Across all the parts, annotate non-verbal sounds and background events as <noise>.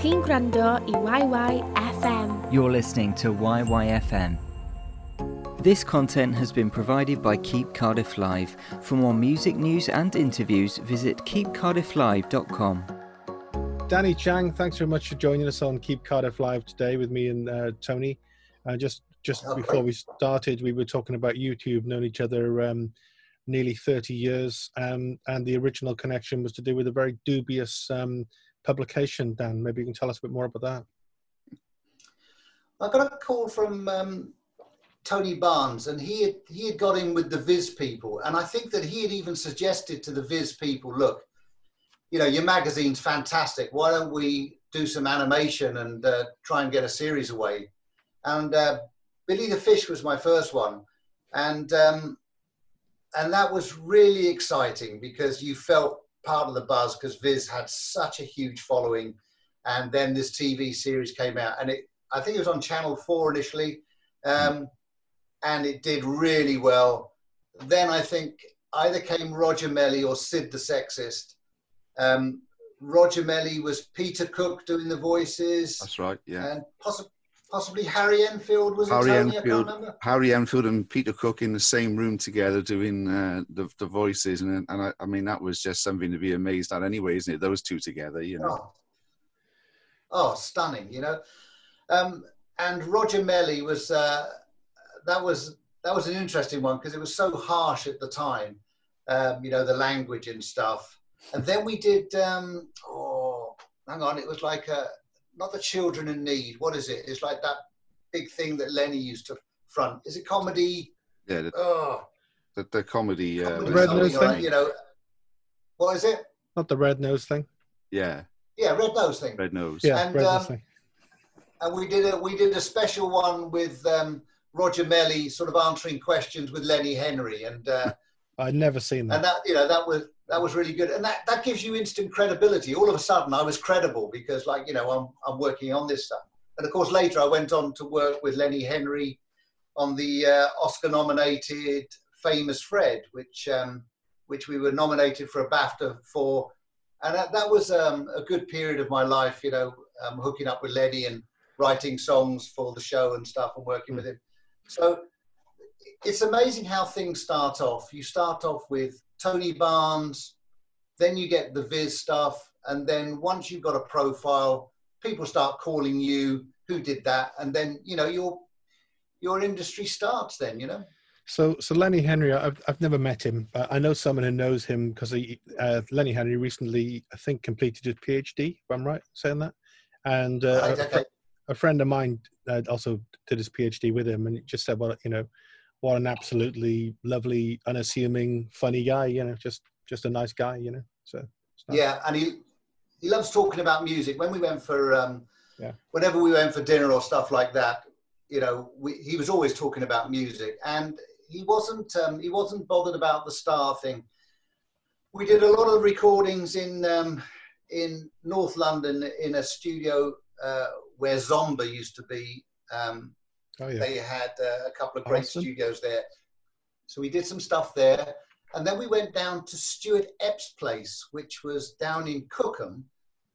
chi'n gwrando i YYFM. You're listening to YYFM. This content has been provided by Keep Cardiff Live. For more music news and interviews, visit keepcardifflive.com. Danny Chang, thanks very much for joining us on Keep Cardiff Live today with me and uh, Tony. Uh, just just Oh, before we started, we were talking about YouTube, known each other um, nearly 30 years, um, and the original connection was to do with a very dubious um, publication. Dan, maybe you can tell us a bit more about that. I got a call from um, Tony Barnes, and he had, he had got in with the Viz people, and I think that he had even suggested to the Viz people, look, you know, your magazine's fantastic. Why don't we do some animation and uh, try and get a series away? And uh, Billy the Fish was my first one, and um, and that was really exciting because you felt part of the buzz because Viz had such a huge following, and then this TV series came out, and it I think it was on Channel Four initially, um, and it did really well. Then I think either came Roger Melly or Sid the Sexist. Um, Roger Melly was Peter Cook doing the voices, That's right. Yeah. and possi- possibly Harry Enfield was it Harry Tony? I can't Enfield, remember. Harry Enfield, and Peter Cook in the same room together doing uh, the the voices, and and I, I mean that was just something to be amazed at, anyway, isn't it? Those two together, you know. Oh, oh stunning! You know, um, and Roger Melly was uh, that was that was an interesting one because it was so harsh at the time. Um, you know, the language and stuff. And then we did. Um, oh, hang on! It was like a not the children in need. What is it? It's like that big thing that Lenny used to front. Is it comedy? Yeah, the, Oh, the, the comedy. Uh, comedy Red Nose thing? You know, what is it? Not the red nose thing. yeah, Yeah, Red Nose thing. Red Nose. Yeah, And, red um, nose thing. and we did a we did a special one with um, Roger Melly, sort of answering questions with Lenny Henry, and uh, <laughs> I'd never seen that. and that you know that was that was really good, and that that gives you instant credibility. All of a sudden, I was credible because like you know I'm I'm working on this stuff, and of course later I went on to work with Lenny Henry on the uh, Oscar-nominated Famous Fred, which um, which we were nominated for a BAFTA for, and that, that was um, a good period of my life. You know, um, hooking up with Lenny and writing songs for the show and stuff, and working with him. So it's amazing how things start off. You start off with Tony Barnes, then you get the Viz stuff, and then once you've got a profile, people start calling you. Who did that? And then you know your your industry starts. Then you know. So, so Lenny Henry, I've I've never met him, but I know someone who knows him because he uh, Lenny Henry recently, I think, completed his PhD. If I'm right saying that, and uh, Right, a, okay. a friend of mine uh, also did his PhD with him, and he just said, "Well, you know, what an absolutely lovely, unassuming, funny guy. You know, just just a nice guy. You know." So. Yeah, and he he loves talking about music. When we went for um, Yeah. whenever we went for dinner or stuff like that, you know, we, he was always talking about music, and he wasn't um, he wasn't bothered about the star thing. We did a lot of recordings in um, in North London in a studio uh, where Zomba used to be. Um, Oh yeah. they had uh, a couple of great Awesome. studios there. So we did some stuff there. And then we went down to Stuart Epps' place, which was down in Cookham.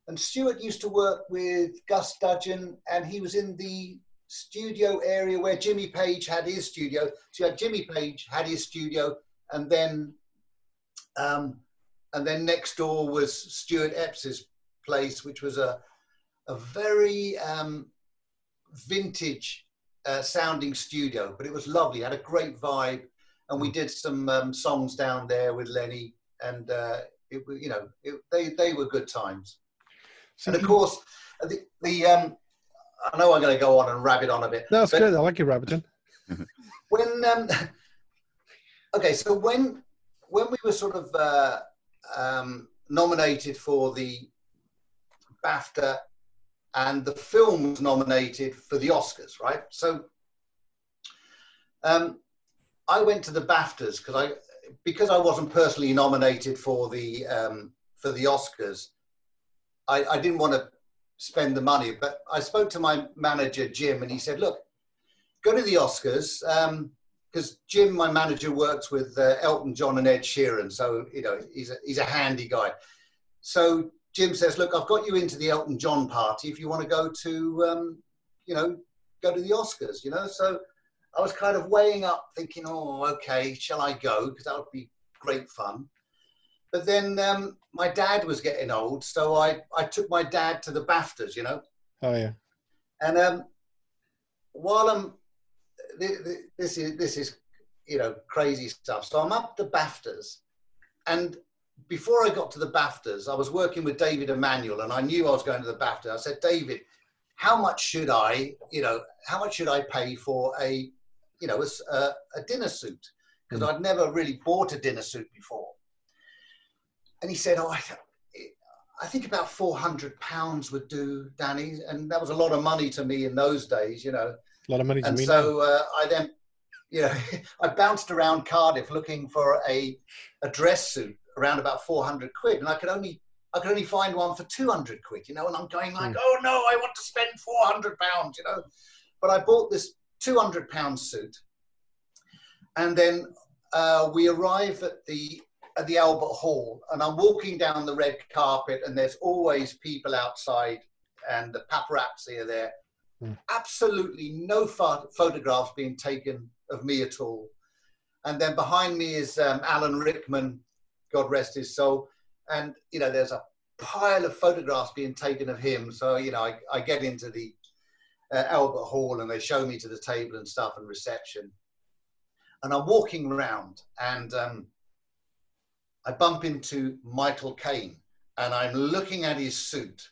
And Stuart used to work with Gus Dudgeon, and he was in the studio area where Jimmy Page had his studio. So you had Jimmy Page had his studio, and then um, and then next door was Stuart Epps's place, which was a a very um, vintage uh, sounding studio, but it was lovely. Had a great vibe, and we did some um, songs down there with Lenny, and uh, it was you know it, they they were good times. So And of course, the the um, I know I'm going to go on and rabbit on a bit. no, that's good. I like your Rabbiton. <laughs> when um, <laughs> okay so when when we were sort of uh, um, nominated for the BAFTA and the film was nominated for the Oscars right so um, I went to the BAFTAs because I because I wasn't personally nominated for the um, for the Oscars I, I didn't want to spend the money but I spoke to my manager Jim and he said look go to the Oscars because Jim, my manager, works with uh, Elton John and Ed Sheeran, so you know he's a, he's a handy guy. So Jim says, "Look, I've got you into the Elton John party. If you want to go to, um, you know, go to the Oscars, you know." So I was kind of weighing up, thinking, "Oh, okay, shall I go? Because that would be great fun." But then um, my dad was getting old, so I I took my dad to the Baftas, you know. Oh yeah. And um, while I'm, this is this is you know crazy stuff. So I'm up the Baftas, and before I got to the BAFTAs, I was working with David Emanuel, and I knew I was going to the BAFTA. I said, David, how much should I, you know, how much should I pay for a, you know, a, a dinner suit? Because mm. I'd never really bought a dinner suit before. And he said, oh, I, I think about 400 pounds would do, Danny. And that was a lot of money to me in those days, you know. A lot of money to and me. And so uh, I then, you know, <laughs> I bounced around Cardiff looking for a, a dress suit around about 400 quid and I could only I could only find one for 200 quid, you know, and I'm going like, mm. oh no, I want to spend 400 pounds, you know. But I bought this 200 pound suit, and then uh, we arrive at the at the Albert Hall, and I'm walking down the red carpet, and there's always people outside, and the paparazzi are there. Mm. Absolutely no ph- photographs being taken of me at all. And then behind me is um, Alan Rickman God rest his soul. And, you know, there's a pile of photographs being taken of him. So, you know, I, I get into the uh, Albert Hall and they show me to the table and stuff and reception. And I'm walking around and um, I bump into Michael Caine and I'm looking at his suit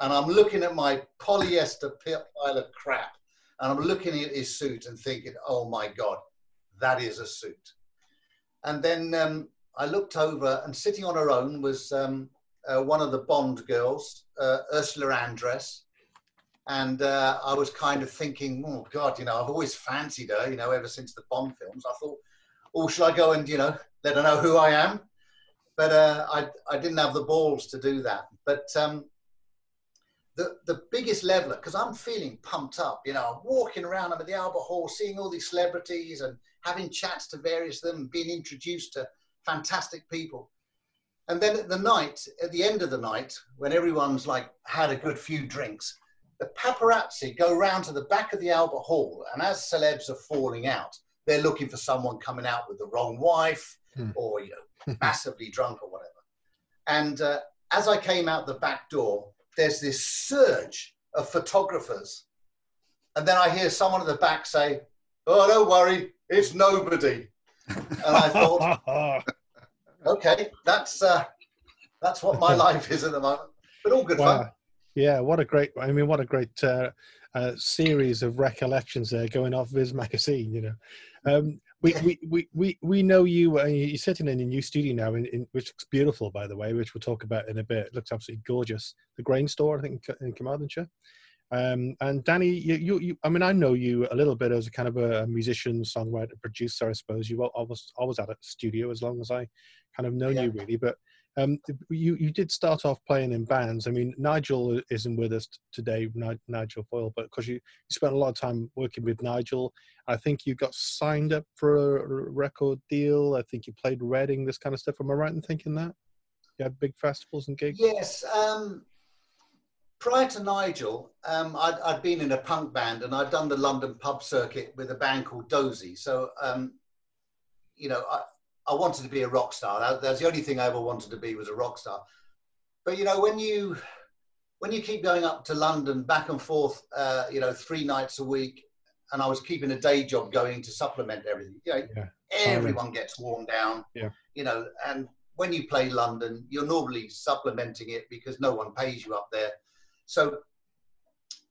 and I'm looking at my polyester pile of crap and I'm looking at his suit and thinking, oh my God, that is a suit. And then um, I looked over, and sitting on her own was um, uh, one of the Bond girls, uh, Ursula Andress. And uh, I was kind of thinking, oh God, you know, I've always fancied her, you know, ever since the Bond films. I thought, oh, should I go and, you know, let her know who I am? But uh, I, I didn't have the balls to do that. But um, the, the biggest leveler, because I'm feeling pumped up, you know, I'm walking around, I'm at the Albert Hall, seeing all these celebrities and having chats to various of them, being introduced to fantastic people. And then at the night, at the end of the night, when everyone's like had a good few drinks, the paparazzi go round to the back of the Albert Hall, and as celebs are falling out, they're looking for someone coming out with the wrong wife hmm. or you know <laughs> massively drunk or whatever. And uh, as I came out the back door, there's this surge of photographers, and then I hear someone at the back say, "Oh, don't worry, it's nobody." And I thought, <laughs> okay, that's uh, that's what my <laughs> life is at the moment. But all good wow. fun. Yeah, what a great! I mean, what a great uh, uh, series of recollections there going off Viz magazine. You know, um, we, we, we, we, we know you. Uh, you're sitting in your new studio now, in, in, which looks beautiful, by the way, which we'll talk about in a bit. It looks absolutely gorgeous. The Grain Store, I think, in Carmarthenshire. Um, and Danny, you, you, you, I mean, I know you a little bit as a kind of a musician, songwriter, producer. I suppose you were always always at a studio as long as I kind of known yeah. you really. But um, you you did start off playing in bands. I mean, Nigel isn't with us today, Nigel Foyle, but because you, you spent a lot of time working with Nigel, I think you got signed up for a record deal. I think you played Reading, this kind of stuff. Am I right in thinking that? You had big festivals and gigs. Yes. Um, prior to Nigel, um, I'd, I'd, been in a punk band and I'd done the London pub circuit with a band called Dozy. So, um, you know, I, I, wanted to be a rock star. That, that's the only thing I ever wanted to be was a rock star. But you know, when you when you keep going up to London back and forth, uh, you know, three nights a week, and I was keeping a day job going to supplement everything. You know, yeah. everyone gets worn down. Yeah. You know, and when you play London, you're normally supplementing it because no one pays you up there. So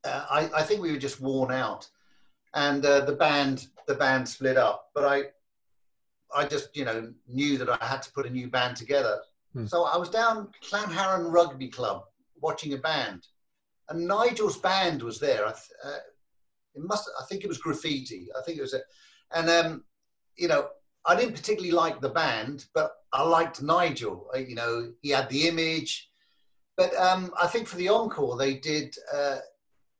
uh, I, I, think we were just worn out, and uh, the band the band split up. But I I just you know knew that I had to put a new band together. Hmm. So I was down Llanharan Rugby Club watching a band, and Nigel's band was there. I th- uh, it must I think it was Graffiti. I think it was a, and um, you know I didn't particularly like the band, but I liked Nigel. You know, he had the image. But um, I think for the encore, they did uh,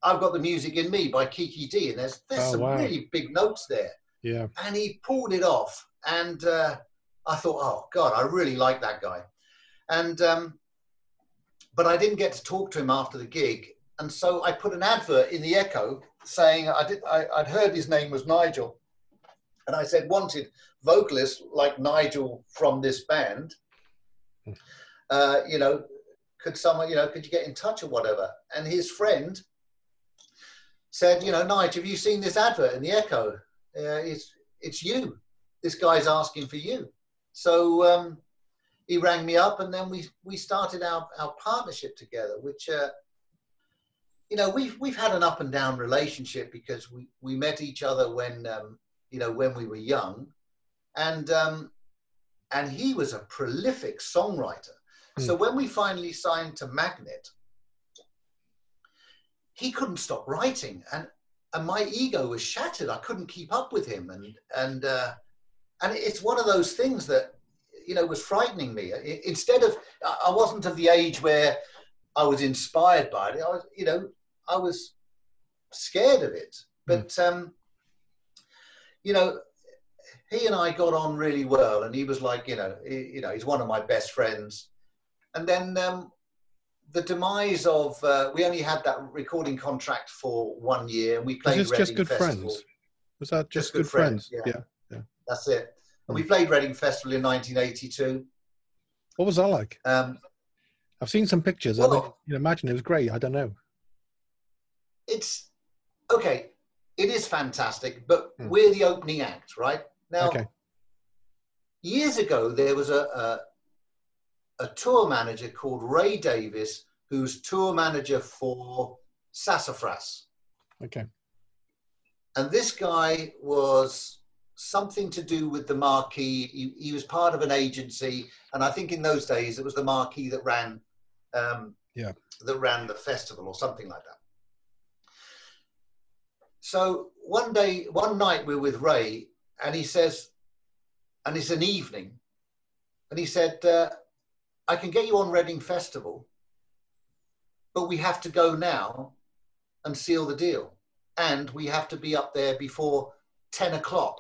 I've Got the Music in Me by Kiki Dee, and there's, there's oh, some wow. really big notes there. Yeah. And he pulled it off. And uh, I thought, oh, God, I really like that guy. And um, but I didn't get to talk to him after the gig, and so I put an advert in the Echo saying I did. I, I'd heard his name was Nigel, and I said wanted vocalist like Nigel from this band. Uh, you know, could someone, you know, could you get in touch or whatever? And his friend said, you know, Nigel, have you seen this advert in the Echo? Uh, it's it's you. This guy's asking for you. So um, he rang me up, and then we we started our our partnership together, which. Uh, you know, we've we've had an up and down relationship because we, we met each other when um, you know when we were young, and um, and he was a prolific songwriter. So when we finally signed to Magnet, he couldn't stop writing, and and my ego was shattered. I couldn't keep up with him, and and uh, and it's one of those things that you know was frightening me. Instead of, I wasn't of the age where I was inspired by it. I was, you know, I was scared of it. But um, you know, he and I got on really well, and he was like, you know, he, you know, he's one of my best friends. And then um, the demise of uh, we only had that recording contract for one year, and we played Reading just good Festival. friends? Was that just, Just good, good friends? friends, Yeah. yeah. That's it. And we played Reading Festival in 1982. What was that like? Um, I've seen some pictures. I Well- think, you know, imagine it was great. I don't know. it's okay. It is fantastic, but Hmm. we're the opening act, right? Now, Okay. years ago, there was a, a a tour manager called Ray Davis, who's tour manager for Sassafras. Okay. And this guy was something to do with the marquee. He, he was part of an agency, and I think in those days it was the marquee that ran, um, Yeah. that ran the festival or something like that. So one day, one night, we're with Ray, and he says, and it's an evening, and he said, uh, "I can get you on Reading Festival, but we have to go now and seal the deal." and we have to be up there before 10 o'clock.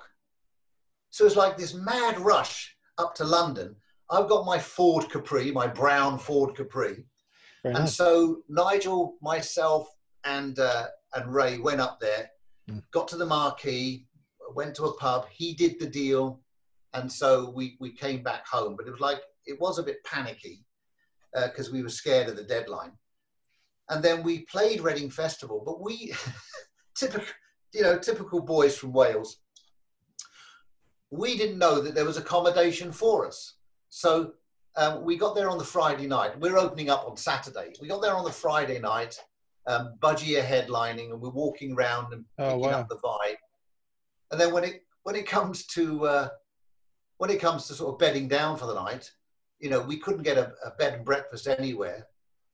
So it's like this mad rush up to London. I've got my Ford Capri, my brown Ford Capri. Very And nice. so Nigel, myself, and, uh, and Ray went up there, Mm. got to the marquee, went to a pub. He did the deal. And so we, we came back home. But it was like, it was a bit panicky because we were scared of the deadline. And then we played Reading Festival, but we, <laughs> typical, you know, typical boys from Wales, we didn't know that there was accommodation for us. So um, we got there on the Friday night. We're opening up on Saturday. We got there on the Friday night. Um, Budgie are headlining, and we're walking around and Oh, picking wow. up the vibe. And then when it when it comes to uh, when it comes to sort of bedding down for the night, you know, we couldn't get a, a bed and breakfast anywhere.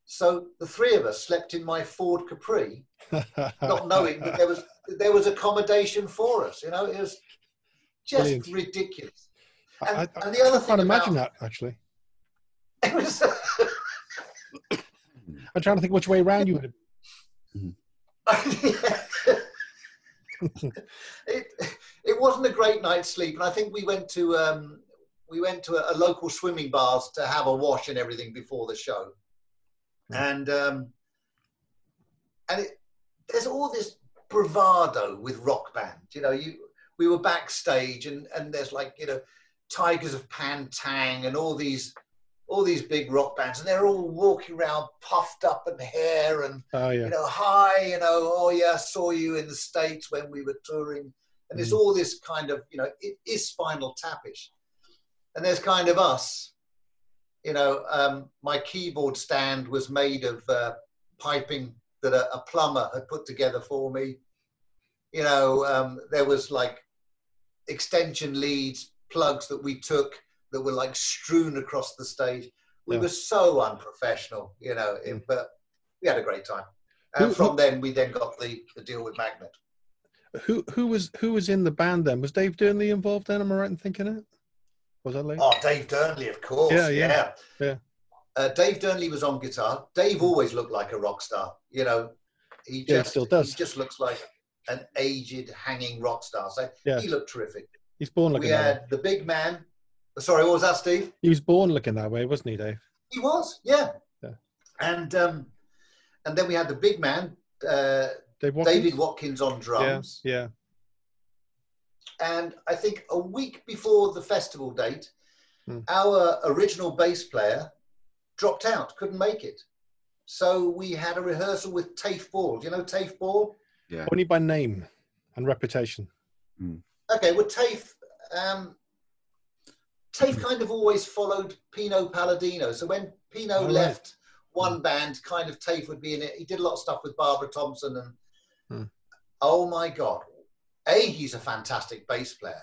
So the three of us slept in my Ford Capri, <laughs> not knowing that there was there was accommodation for us. You know, it was just Brilliant. ridiculous. I, I, And, and the other I thing can't imagine about, that actually. <laughs> It was, <coughs> I'm trying to think which way around you would have. <laughs> it, it wasn't a great night's sleep, and I think we went to um, we went to a, a local swimming bars to have a wash and everything before the show, and um, and it, there's all this bravado with rock band. You know, you we were backstage, and and there's like you know, Tygers of Pan Tang and all these all these big rock bands, and they're all walking around puffed up and hair and Oh yeah. you know, hi, you know, oh yeah, I saw you in the States when we were touring. And it's Mm. all this kind of, you know, it is spinal tapish. And there's kind of us, you know, um, my keyboard stand was made of uh, piping that a, a plumber had put together for me. You know, um, there was like extension leads, plugs that we took that were like strewn across the stage. We Yeah. were so unprofessional, you know, it- Mm. but we had a great time. And Who- from who- then, we then got the, the deal with Magnet. Who who was who was in the band then? Was Dave Durnley involved then? Am I right in thinking it? Was that late? Oh, Dave Durnley, of course. Yeah, Yeah, yeah, yeah. Uh, Dave Durnley was on guitar. Dave always looked like a rock star. You know, he just Yeah, still does. He just looks like an aged, hanging rock star. So Yeah. he looked terrific. He's born we looking that way. had the big man. Sorry, what was that, Steve? He was born looking that way, wasn't he, Dave? He was, yeah. Yeah. and um, and then we had the big man, uh, Dave Watkins? David Watkins on Yeah, drums. yeah. And I think a week before the festival date, Hmm. our original bass player dropped out, couldn't make it. So we had a rehearsal with Tafe Ball. Do you know Tafe Ball? Yeah. Only by name and reputation. Okay, well, Tafe, um, Tafe kind of always followed Pino Palladino. So when Pino Oh, right. left one band, kind of Tafe would be in it. He did a lot of stuff with Barbara Thompson, and Hmm. oh my God, a he's a fantastic bass player,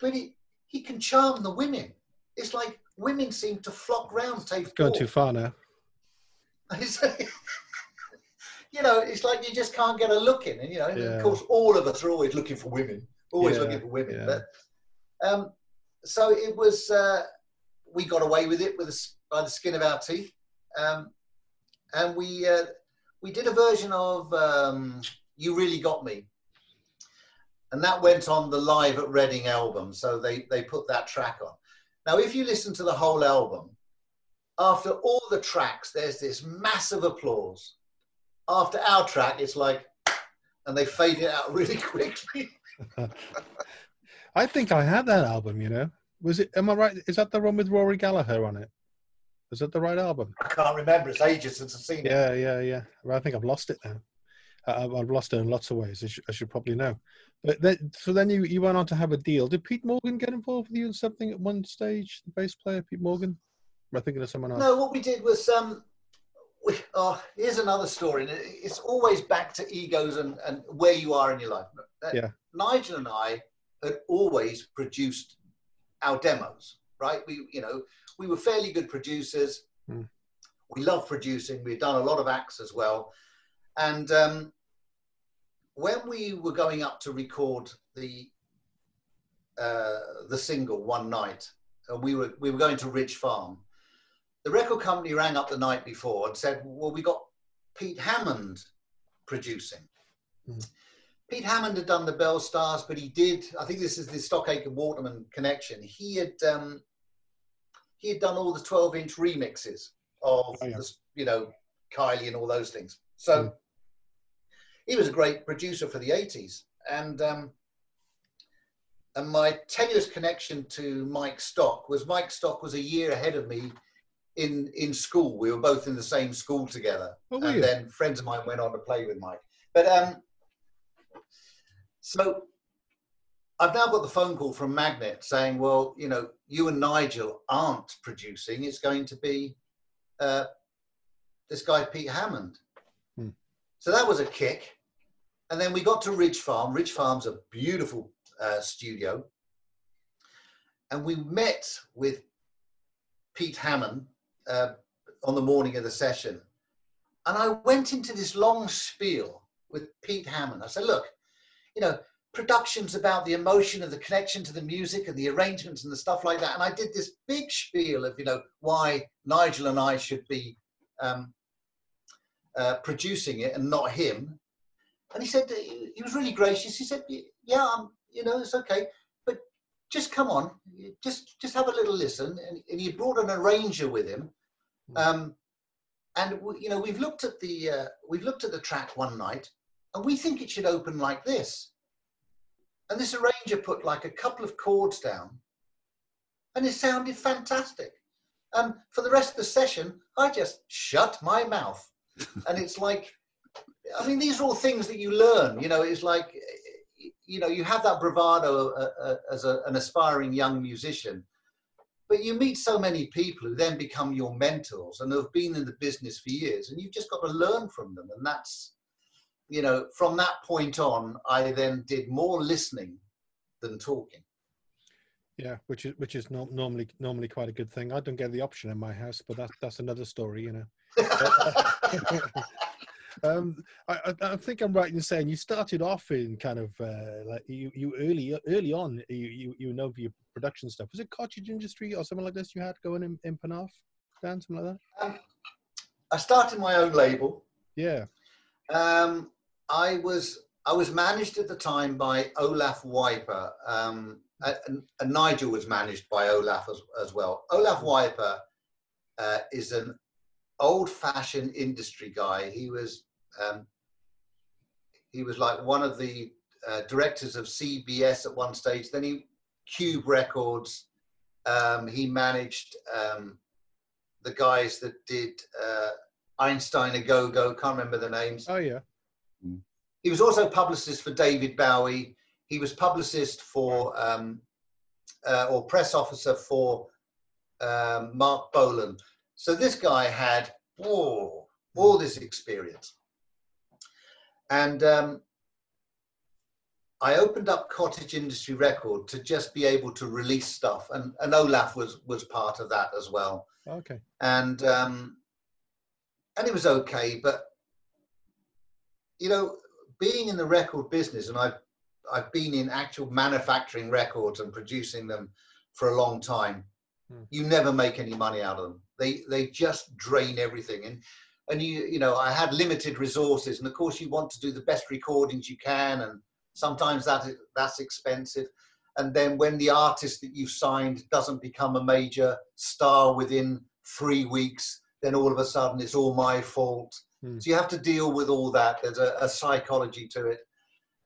but he he can charm the women. It's like women seem to flock round Tafe. It's going too far now. <laughs> You know, it's like you just can't get a look in. And, you know, Yeah. of course, all of us are always looking for women, always Yeah, looking for women. yeah. But um, so it was, uh, we got away with it with the, by the skin of our teeth. Um, and we, uh, we did a version of um, You Really Got Me. And that went on the Live at Reading album. So they, they put that track on. Now, if you listen to the whole album, after all the tracks, there's this massive applause. After our track, it's like, and they fade it out <laughs> really quickly. <laughs> I think I had that album, you know. Was it, am I right? Is that the one with Rory Gallagher on it? Is that the right album? I can't remember. It's ages since I've seen it. Yeah, yeah, yeah. I think I've lost it now. I, I've lost it in lots of ways, as you, probably know. But then, so then you, you went on to have a deal. Did Pete Morgan get involved with you in something at one stage? The bass player, Pete Morgan? Am I thinking of someone else? No, what we did was, um, we, oh, here's another story. and It's always back to egos and, and where you are in your life. Uh, Yeah. Nigel and I had always produced our demos, right? We, you know, we were fairly good producers. Hmm. We love producing. We've done a lot of acts as well. And um, when we were going up to record the uh, the single one night, and we were we were going to Ridge Farm, the record company rang up the night before and said, "Well, we got Pete Hammond producing." Hmm. Pete Hammond had done the Belle Stars, but he did. I think this is the Stock Aitken Waterman connection. He had um, he had done all the twelve-inch remixes of Oh, yeah. the, you know Kylie and all those things. So Hmm. He was a great producer for the '80s, and um, and my tenuous connection to Mike Stock was Mike Stock was a year ahead of me in in school. We were both in the same school together, Oh, and you? then friends of mine went on to play with Mike. But um, so I've now got the phone call from Magnet saying, "Well, you know, you and Nigel aren't producing. It's going to be uh, this guy Pete Hammond." So that was a kick. And then we got to Ridge Farm. Ridge Farm's a beautiful uh, studio. And we met with Pete Hammond uh, on the morning of the session. And I went into this long spiel with Pete Hammond. I said, look, you know, production's about the emotion of the connection to the music and the arrangements and the stuff like that. And I did this big spiel of, you know, why Nigel and I should be um, uh, producing it and not him. And he said, he was really gracious. He said, yeah, um, you know, it's okay, but just come on, just just have a little listen. And, and he brought an arranger with him. Um, and we, you know, we've looked at the uh, we've looked at the track one night, and we think it should open like this. And this arranger put like a couple of chords down, and it sounded fantastic. And for the rest of the session, I just shut my mouth. And it's like, I mean, these are all things that you learn. You know, it's like, you know, you have that bravado uh, uh, as a, an aspiring young musician, but you meet so many people who then become your mentors and have been in the business for years, and you've just got to learn from them. And that's, you know, from that point on, I then did more listening than talking. Yeah, which is which is no, normally normally quite a good thing. I don't get the option in my house, but that's that's another story, you know. <laughs> <laughs> um, I, I, think I'm right in saying you started off in kind of uh, like you, you early early on you, you you know your production stuff. Was it cottage industry or something like this you had going in, in Penarth, Dan, something like that? Um, I started my own label. Yeah. Um, I was I was managed at the time by Olaf Wyper, um, and, and Nigel was managed by Olaf as, as well. Olaf Wyper uh, is an old-fashioned industry guy. He was um, he was like one of the uh, directors of CBS at one stage. Then he Cube Records. Um, he managed um, the guys that did uh, Einstein a Go Go. Can't remember the names. Oh yeah. He was also publicist for David Bowie. He was publicist for um, uh, or press officer for um, Marc Bolan. So this guy had oh, all this experience. And um, I opened up Cottage Industry Record to just be able to release stuff, and, and Olaf was was part of that as well. Okay. And um, and it was okay, but you know, being in the record business, and I've I've been in actual manufacturing records and producing them for a long time. Hmm. You never make any money out of them. They they just drain everything, and and you you know I had limited resources, and of course you want to do the best recordings you can, and sometimes that that's expensive. And then when the artist that you've signed doesn't become a major star within three weeks, then all of a sudden it's all my fault. Hmm. So you have to deal with all that. There's a, a psychology to it.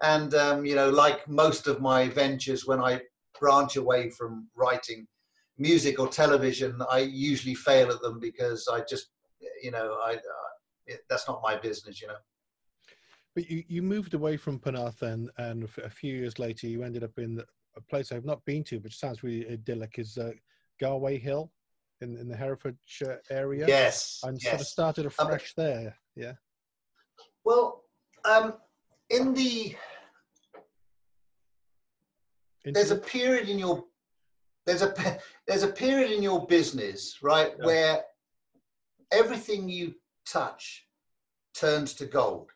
And, um, you know, like most of my ventures, when I branch away from writing music or television, I usually fail at them because I just, you know, I, uh, it, that's not my business, you know. But you, you moved away from Penarth then, and a few years later you ended up in a place I've not been to, but sounds really idyllic, is uh, Garway Hill in, in the Herefordshire area. Yes. And yes. sort of started Um, afresh there. Yeah. Well, um, in the there's a period in your there's a there's a period in your business, right, Yeah. where everything you touch turns to gold.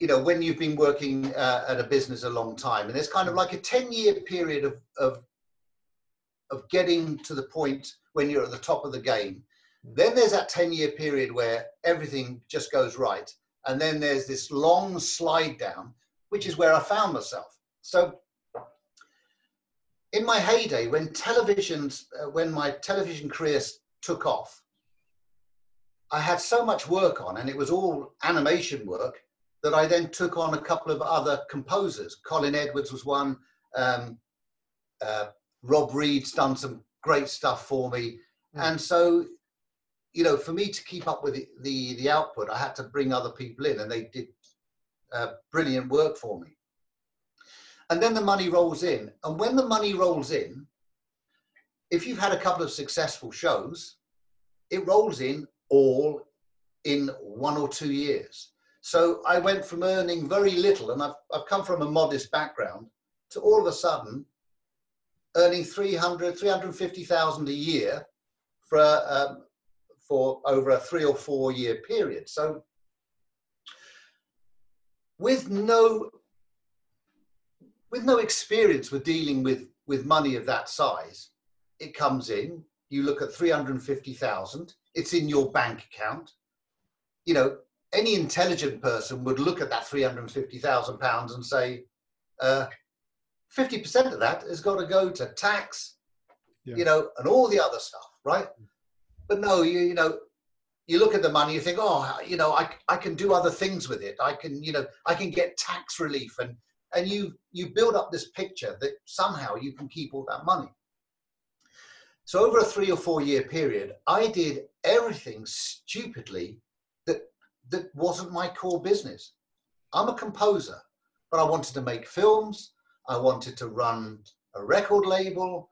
You know, when you've been working uh, at a business a long time, and there's kind of like a ten year period of of of getting to the point when you're at the top of the game. Then there's that 10 year period where everything just goes right. And then there's this long slide down, which is where I found myself. So in my heyday, when televisions, uh, when my television career took off, I had so much work on, and it was all animation work, that I then took on a couple of other composers. Colin Edwards was one. Um, uh, Rob Reed's done some great stuff for me. Mm. And so, you know, for me to keep up with the, the, the output, I had to bring other people in, and they did uh, brilliant work for me. And then the money rolls in. And when the money rolls in, if you've had a couple of successful shows, it rolls in all in one or two years. So I went from earning very little, and I've, I've come from a modest background, to all of a sudden earning 300, 350,000 a year for, um, for over a three or four year period. So with no with no experience with dealing with with money of that size, it comes in. You look at three hundred fifty thousand. It's in your bank account. You know, any intelligent person would look at that three hundred fifty thousand pounds and say, uh, fifty percent of that has got to go to tax, Yeah. you know, and all the other stuff, right? But no, you you know, you look at the money, you think, oh, you know, I I can do other things with it. I can, you know, I can get tax relief, and and you you build up this picture that somehow you can keep all that money. So over a three or four year period, I did everything stupidly that that wasn't my core business. I'm a composer, but I wanted to make films. I wanted to run a record label.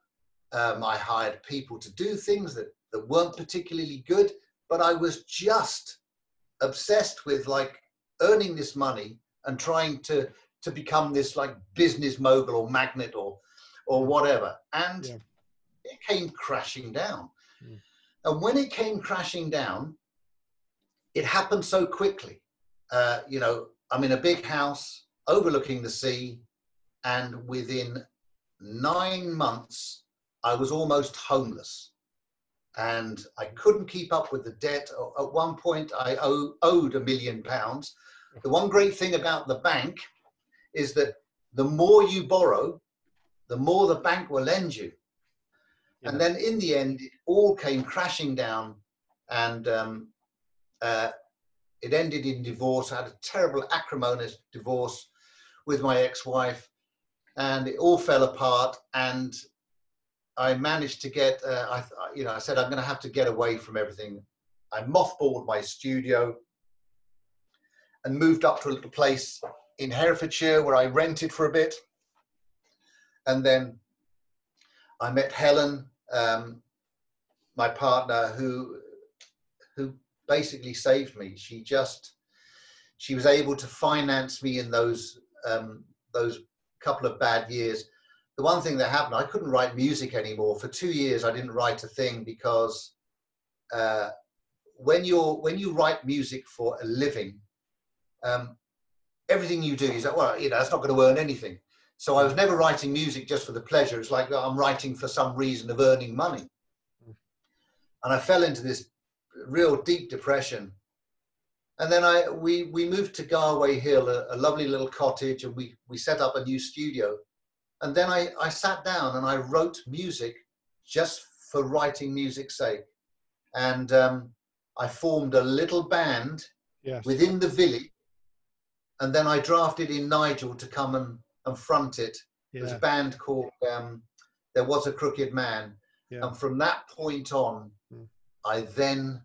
Um, I hired people to do things that, that weren't particularly good, but I was just obsessed with like earning this money and trying to to become this like business mogul or magnet or or whatever. And Yeah. it came crashing down. Mm. And when it came crashing down, it happened so quickly. Uh, you know, I'm in a big house overlooking the sea, and within nine months, I was almost homeless. And I couldn't keep up with the debt. At one point, I owe, owed a million pounds. The one great thing about the bank is that the more you borrow, the more the bank will lend you. And then in the end, it all came crashing down. And um, uh, it ended in divorce. I had a terrible acrimonious divorce with my ex-wife, and it all fell apart. And I managed to get, uh, I, you know, I said I'm going to have to get away from everything. I mothballed my studio and moved up to a little place in Herefordshire where I rented for a bit. And then I met Helen, um, my partner, who who basically saved me. She just she was able to finance me in those um, those couple of bad years. The one thing that happened, I couldn't write music anymore. For two years, I didn't write a thing because uh, when you're when you write music for a living, um, everything you do is like, well, you know, it's not going to earn anything. So I was never writing music just for the pleasure. It's like I'm writing for some reason of earning money. And I fell into this real deep depression. And then I we we moved to Garway Hill, a, a lovely little cottage, and we we set up a new studio. And then I, I sat down and I wrote music just for writing music's sake. And um, I formed a little band Yes. within the village. And then I drafted in Nigel to come and, and front it. It was a band called um, There Was a Crooked Man. Yeah. And from that point on, Mm. I then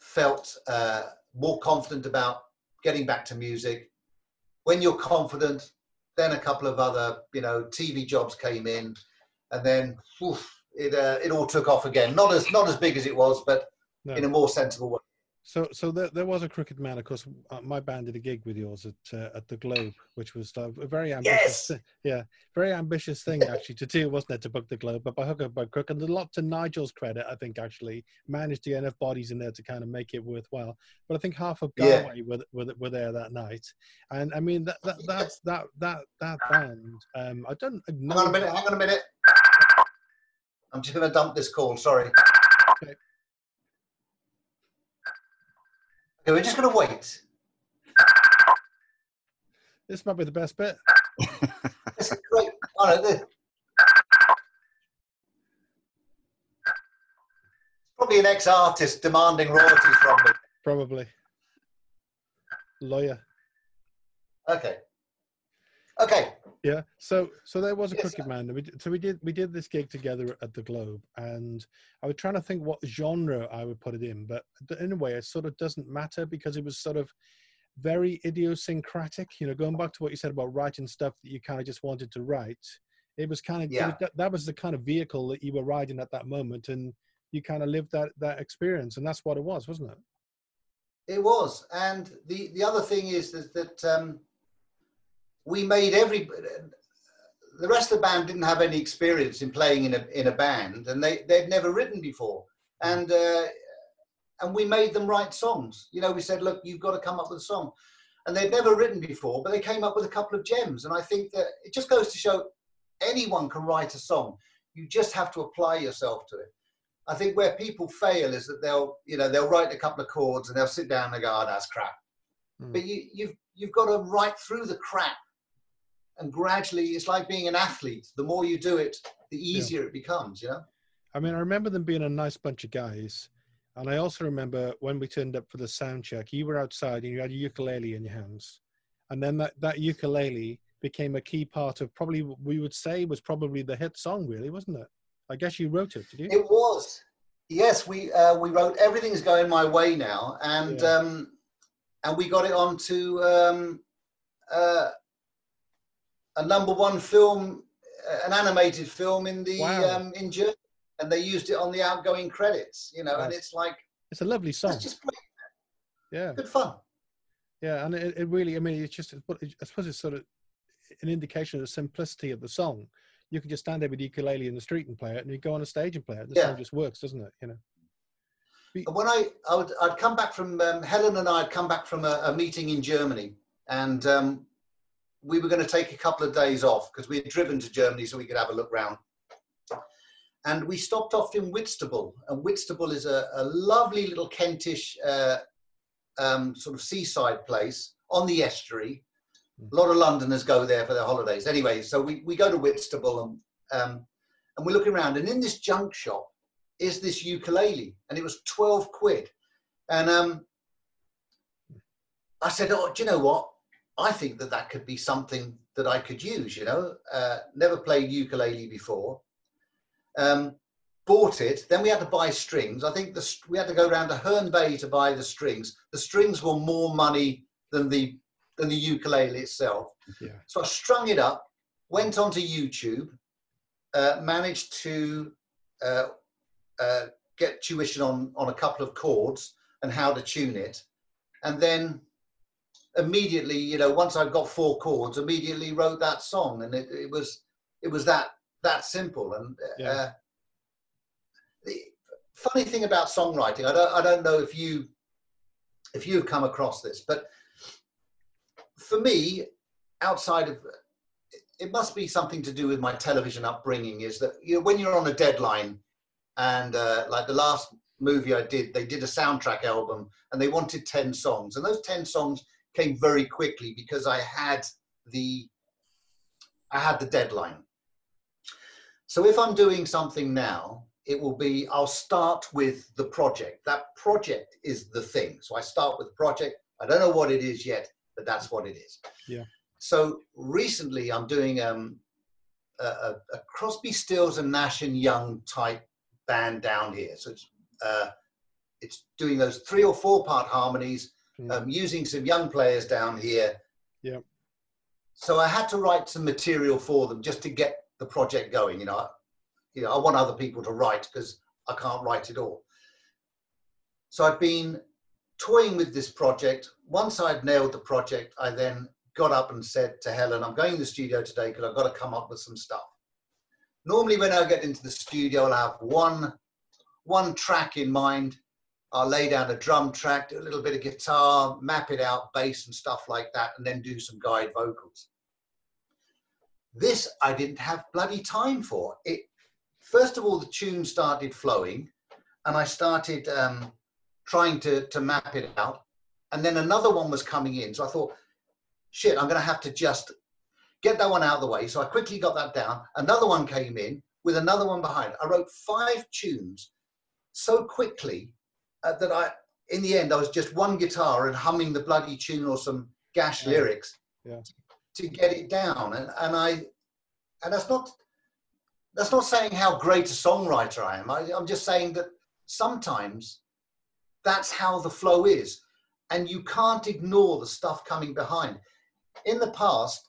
felt uh, more confident about getting back to music. When you're confident, then a couple of other, you know, TV jobs came in, and then oof, it uh, it all took off again. Not as not as big as it was, but No. in a more sensible way. So, so there, there was a crooked man. Of course, uh, my band did a gig with yours at uh, at the Globe, which was uh, a very ambitious, Yes! yeah, very ambitious thing actually to do, wasn't it, to book the Globe? But by hook or by crook, and a lot to Nigel's credit, I think actually managed to get enough bodies in there to kind of make it worthwhile. But I think half of Yeah. Garway were, were were there that night, and I mean that that that that that, that band. Um, I don't Hang on a minute. Hang on a minute. I'm just going to dump this call. Sorry. Okay. Okay, we're just going to wait. This might be the best bit. This is great. Oh, no, this- Probably an ex-artist demanding royalties from me. Probably. Lawyer. Okay. Okay. Yeah. So so there was a Yes, crooked man. We so we did we did this gig together at the Globe, and I was trying to think what genre I would put it in, but in a way, it sort of doesn't matter because it was sort of very idiosyncratic. You know, going back to what you said about writing stuff that you kind of just wanted to write. It was kind of Yeah. that, that was the kind of vehicle that you were riding at that moment, and you kind of lived that that experience, and that's what it was, wasn't it? It was, and the the other thing is that, that um, we made every. The rest of the band didn't have any experience in playing in a in a band, and they they'd never written before, and uh, and we made them write songs. You know, we said, look, you've got to come up with a song, and they'd never written before, but they came up with a couple of gems, and I think that it just goes to show anyone can write a song. You just have to apply yourself to it. I think where people fail is that they'll, you know, they'll write a couple of chords and they'll sit down and go, oh, that's crap. Mm. But you, you've, you've got to write through the crap. And gradually, it's like being an athlete. The more you do it, the easier it becomes, you know? I mean, I remember them being a nice bunch of guys. And I also remember when we turned up for the sound check, you were outside and you had a ukulele in your hands. And then that, that ukulele became a key part of probably, we would say, was probably the hit song, really, wasn't it? I guess you wrote it, did you? It was. Yes, we uh, we wrote "Everything's Going My Way" now, and Yeah. um, and we got it onto um, uh, a number one film, uh, an animated film in the Wow. um, in Germany, and they used it on the outgoing credits. You know, and it's like It's a lovely song. it's just great, Yeah. good fun. Yeah. And it, it really, I mean, it's just, I suppose it's sort of an indication of the simplicity of the song. You can just stand there with the ukulele in the street and play it, and you go on a stage and play it. The Yeah. song just works, doesn't it? You know? And when I, I would, I'd come back from um, Helen and I had come back from a, a meeting in Germany, and um, we were going to take a couple of days off because we had driven to Germany so we could have a look round. And we stopped off in Whitstable, and Whitstable is a, a lovely little Kentish uh, um, sort of seaside place on the estuary. A lot of Londoners go there for their holidays. Anyway, so we, we go to Whitstable and um, and we're looking around, and in this junk shop is this ukulele, and it was 12 quid. And um, I said, "Oh, do you know what? I think that that could be something that I could use. You know, uh, never played ukulele before. Um, bought it. Then we had to buy strings. I think the, we had to go round to Herne Bay to buy the strings. The strings were more money than the than the ukulele itself. Yeah. So I strung it up, went onto YouTube, uh, managed to uh, uh, get tuition on on a couple of chords and how to tune it, and then immediately, you know, once I got four chords, immediately wrote that song, and it, it was it was that that simple. And Yeah. uh, the funny thing about songwriting, I don't I don't know if you if you've come across this, but for me, outside of it must be something to do with my television upbringing is that you know when you're on a deadline and uh, like the last movie i did they did a soundtrack album and they wanted 10 songs and those 10 songs came very quickly because i had the i had the deadline. So if i'm doing something now it will be i'll start with the project. That project is the thing. So i start with the project. I don't know what it is yet but that's what it is. Yeah. so recently i'm doing um, a, a, a crosby stills and nash and young type band down here. So it's uh, it's doing those three or four part harmonies. Um, using some young players down here. Yeah. so i had to write some material for them just to get the project going. You know I, you know i want other people to write because i can't write it all. So i've been toying with this project. Once i'd nailed the project i then got up and said to helen i'm going to the studio today because i've got to come up with some stuff. Normally when i get into the studio i'll have one one track in mind I'll lay down a drum track, do a little bit of guitar, map it out, bass and stuff like that, and then do some guide vocals. This I didn't have bloody time for. It first of all, the tune started flowing, and I started um, trying to to map it out, and then another one was coming in. So I thought, shit, I'm going to have to just get that one out of the way. So I quickly got that down. Another one came in with another one behind. I wrote five tunes so quickly uh, that I, in the end, I was just one guitar and humming the bloody tune or some gash Yeah. lyrics Yeah. to get it down. And, and I, and that's not, that's not saying how great a songwriter I am. I, I'm just saying that sometimes that's how the flow is. And you can't ignore the stuff coming behind. In the past,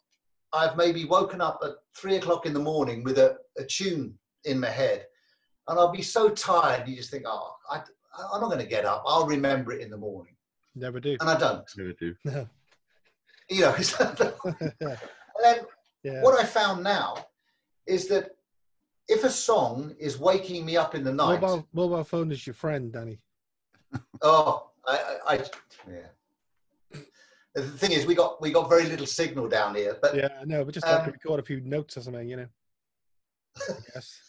I've maybe woken up at three o'clock in the morning with a, a tune in my head. And I'll be so tired, you just think, oh, I, I'm not going to get up. I'll remember it in the morning. Never do. And I don't. Never do. <laughs> No. You know, <laughs> and then yeah. what I found now is that if a song is waking me up in the night, Mobile mobile phone is your friend, Danny. <laughs> oh, I, I, I yeah. The thing is, we got we got very little signal down here, but Yeah, no, but just like to Um, record a few notes or something, you know. yes.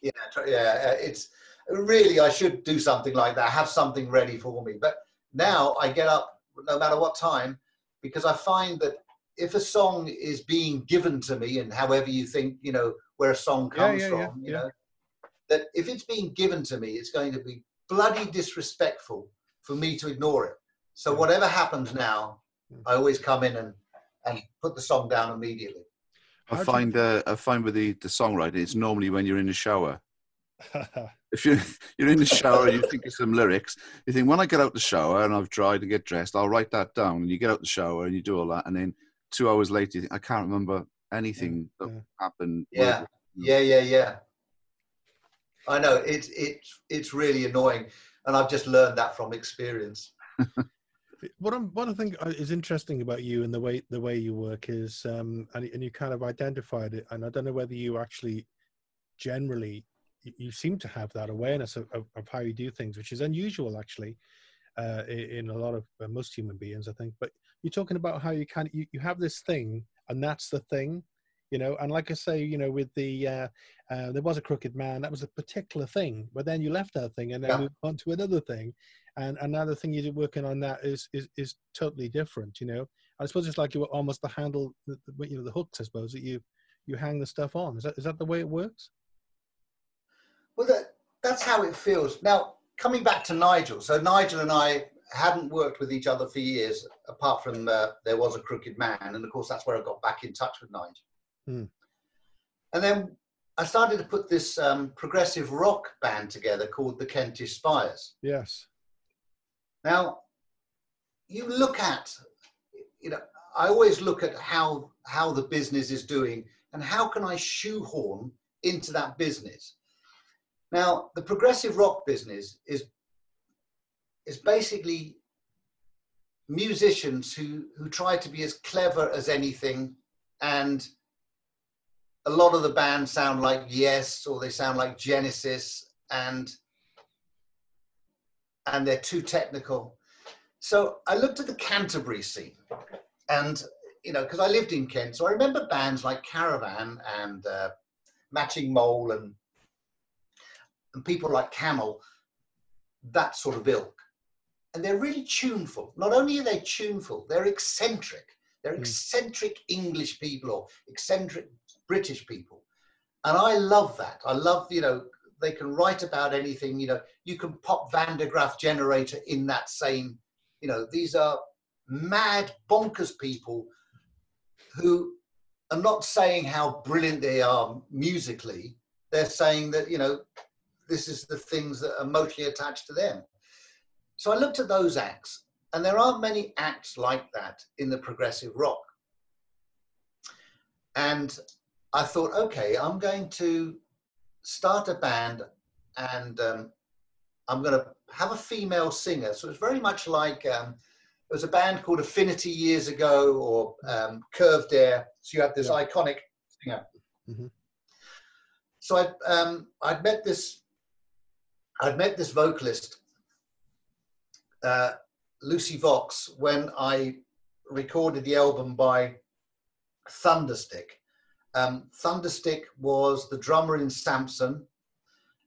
yeah, yeah, uh, it's really I should do something like that. Have something ready for me. But now I get up no matter what time because I find that if a song is being given to me, and however you think, you know, where a song comes yeah, from, yeah, you know, that if it's being given to me, it's going to be bloody disrespectful for me to ignore it. So Yeah. whatever happens now, Mm. I always come in and and put the song down immediately. I How do you- find uh, I find with the, the songwriting, it's normally when you're in the shower. <laughs> If you're <laughs> you're in the shower, and you think of some lyrics. You think when I get out the shower and I've dried and get dressed, I'll write that down. And you get out the shower and you do all that, and then two hours later, you think I can't remember anything that yeah. happened. Yeah. Yeah, yeah, yeah. I know it's it's it's really annoying, and I've just learned that from experience. <laughs> what I'm, what I think uh, is interesting about you and the way the way you work is, um, and and you kind of identified it, and I don't know whether you actually generally you- seem to have that awareness of, of, of how you do things, which is unusual actually uh, in a lot of uh, most human beings, I think. But you're talking about how you kind of you, you have this thing, and that's the thing, you know. And like I say, you know, with the uh, uh, there was a crooked man, that was a particular thing, but then you left that thing and then Yeah. moved on to another thing, and another thing you're working on that is is is totally different, you know. I suppose it's like you were almost the handle, you know, the hooks, I suppose that you you hang the stuff on. Is that is that the way it works? Well, that, that's how it feels. Now, coming back to Nigel, so Nigel and I hadn't worked with each other for years, apart from uh, there was a crooked man, and of course that's where I got back in touch with Nigel. Hmm. And then I started to put this um, progressive rock band together called the Kentish Spires. Yes. Now, you look at, you know, I always look at how how the business is doing and how can I shoehorn into that business. Now, the progressive rock business is is basically musicians who who try to be as clever as anything and a lot of the bands sound like yes or they sound like genesis and and they're too technical. So i looked at the canterbury scene and you know because i lived in kent so i remember bands like caravan and uh, matching mole and and people like camel that sort of ilk and they're really tuneful. Not only are they tuneful, they're eccentric. They're Mm. eccentric English people or eccentric British people. And I love that. I love, you know, they can write about anything, you know, you can pop Van der Graaf generator in that same, you know, these are mad, bonkers people who are not saying how brilliant they are musically. They're saying that, you know, this is the things that are mostly attached to them. So I looked at those acts, and there aren't many acts like that in the progressive rock. And I thought, okay, I'm going to start a band and um, I'm going to have a female singer. So it's very much like um, there was a band called Affinity years ago or um, Curved Air. So you have this Yeah. iconic singer. Mhm. So I, um, I'd met this, I'd met this vocalist uh, Lucy Vox when I recorded the album by Thunderstick. Um, Thunderstick was the drummer in Samson,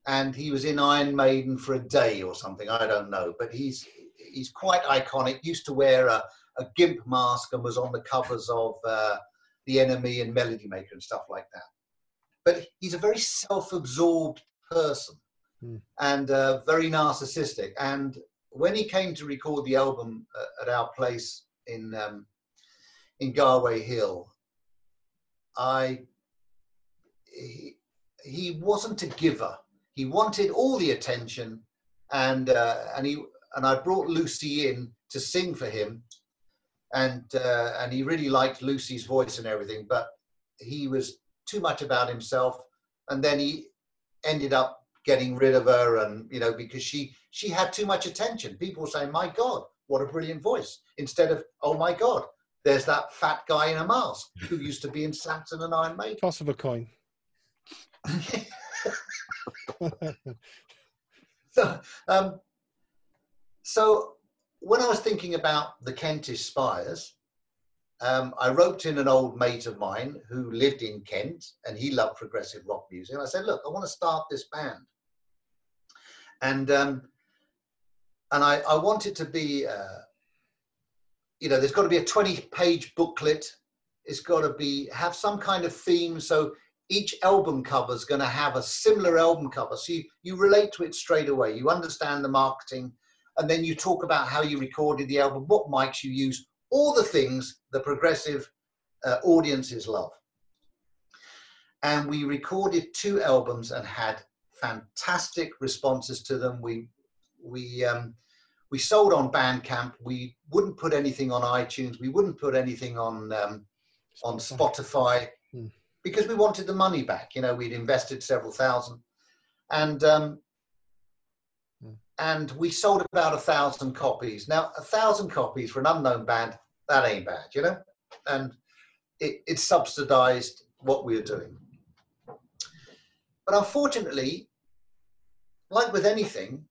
and he was in Iron Maiden for a day or something. I don't know, but he's he's quite iconic. Used to wear a, a gimp mask and was on the covers of uh, the NME and Melody Maker and stuff like that. But he's a very self-absorbed person Hmm. and uh, very narcissistic. And when he came to record the album uh, at our place in um, in Garway Hill, I he, he wasn't a giver. He wanted all the attention, and uh, and he and I brought Lucy in to sing for him, and uh, and he really liked Lucy's voice and everything, but he was too much about himself, and then he ended up getting rid of her and you know because she she had too much attention people saying my god what a brilliant voice instead of oh my god there's that fat guy in a mask who <laughs> used to be in Samson and Iron Maiden Toss of a coin. <laughs> so, um, so when I was thinking about the Kentish Spires, um, I roped in an old mate of mine who lived in Kent and he loved progressive rock music. And I said, look, I want to start this band. And um, and I, I want it to be, uh, you know, there's got to be a 20 page booklet. It's got to be have some kind of theme. So each album cover is going to have a similar album cover. So you, you relate to it straight away. You understand the marketing, and then you talk about how you recorded the album, what mics you use, all the things the progressive uh, audiences love. And we recorded two albums and had fantastic responses to them. We we um, we sold on Bandcamp. We wouldn't put anything on iTunes. We wouldn't put anything on um, on Spotify Hmm. because we wanted the money back. You know, we'd invested several thousand, and um, Hmm. and we sold about a thousand copies. Now, a thousand copies for an unknown band that ain't bad, you know, and it, it subsidized what we were doing. But unfortunately, like with anything,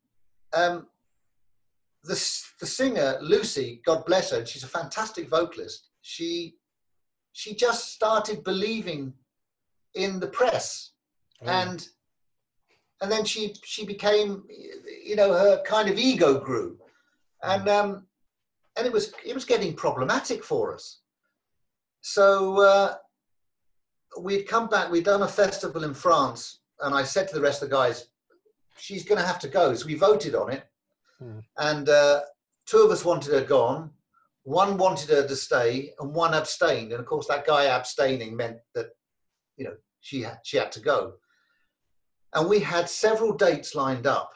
um, the, the singer Lucy, God bless her, she's a fantastic vocalist. She she just started believing in the press, Oh, and and then she she became, you know, her kind of ego grew, and um, and it was it was getting problematic for us. So uh, we'd come back. We'd done a festival in France, and I said to the rest of the guys, "She's going to have to go." So we voted on it, Hmm. and uh, two of us wanted her gone, one wanted her to stay, and one abstained. And of course, that guy abstaining meant that, you know, she had, she had to go. And we had several dates lined up,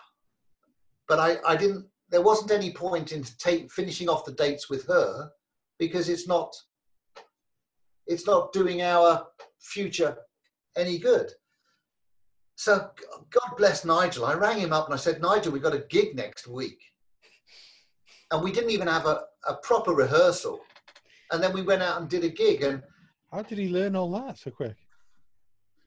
but I, I didn't. There wasn't any point in take, finishing off the dates with her because it's not it's not doing our future any good. So God bless Nigel. I rang him up and I said, Nigel, we've got a gig next week. And we didn't even have a, a proper rehearsal. And then we went out and did a gig. And how did he learn all that so quick?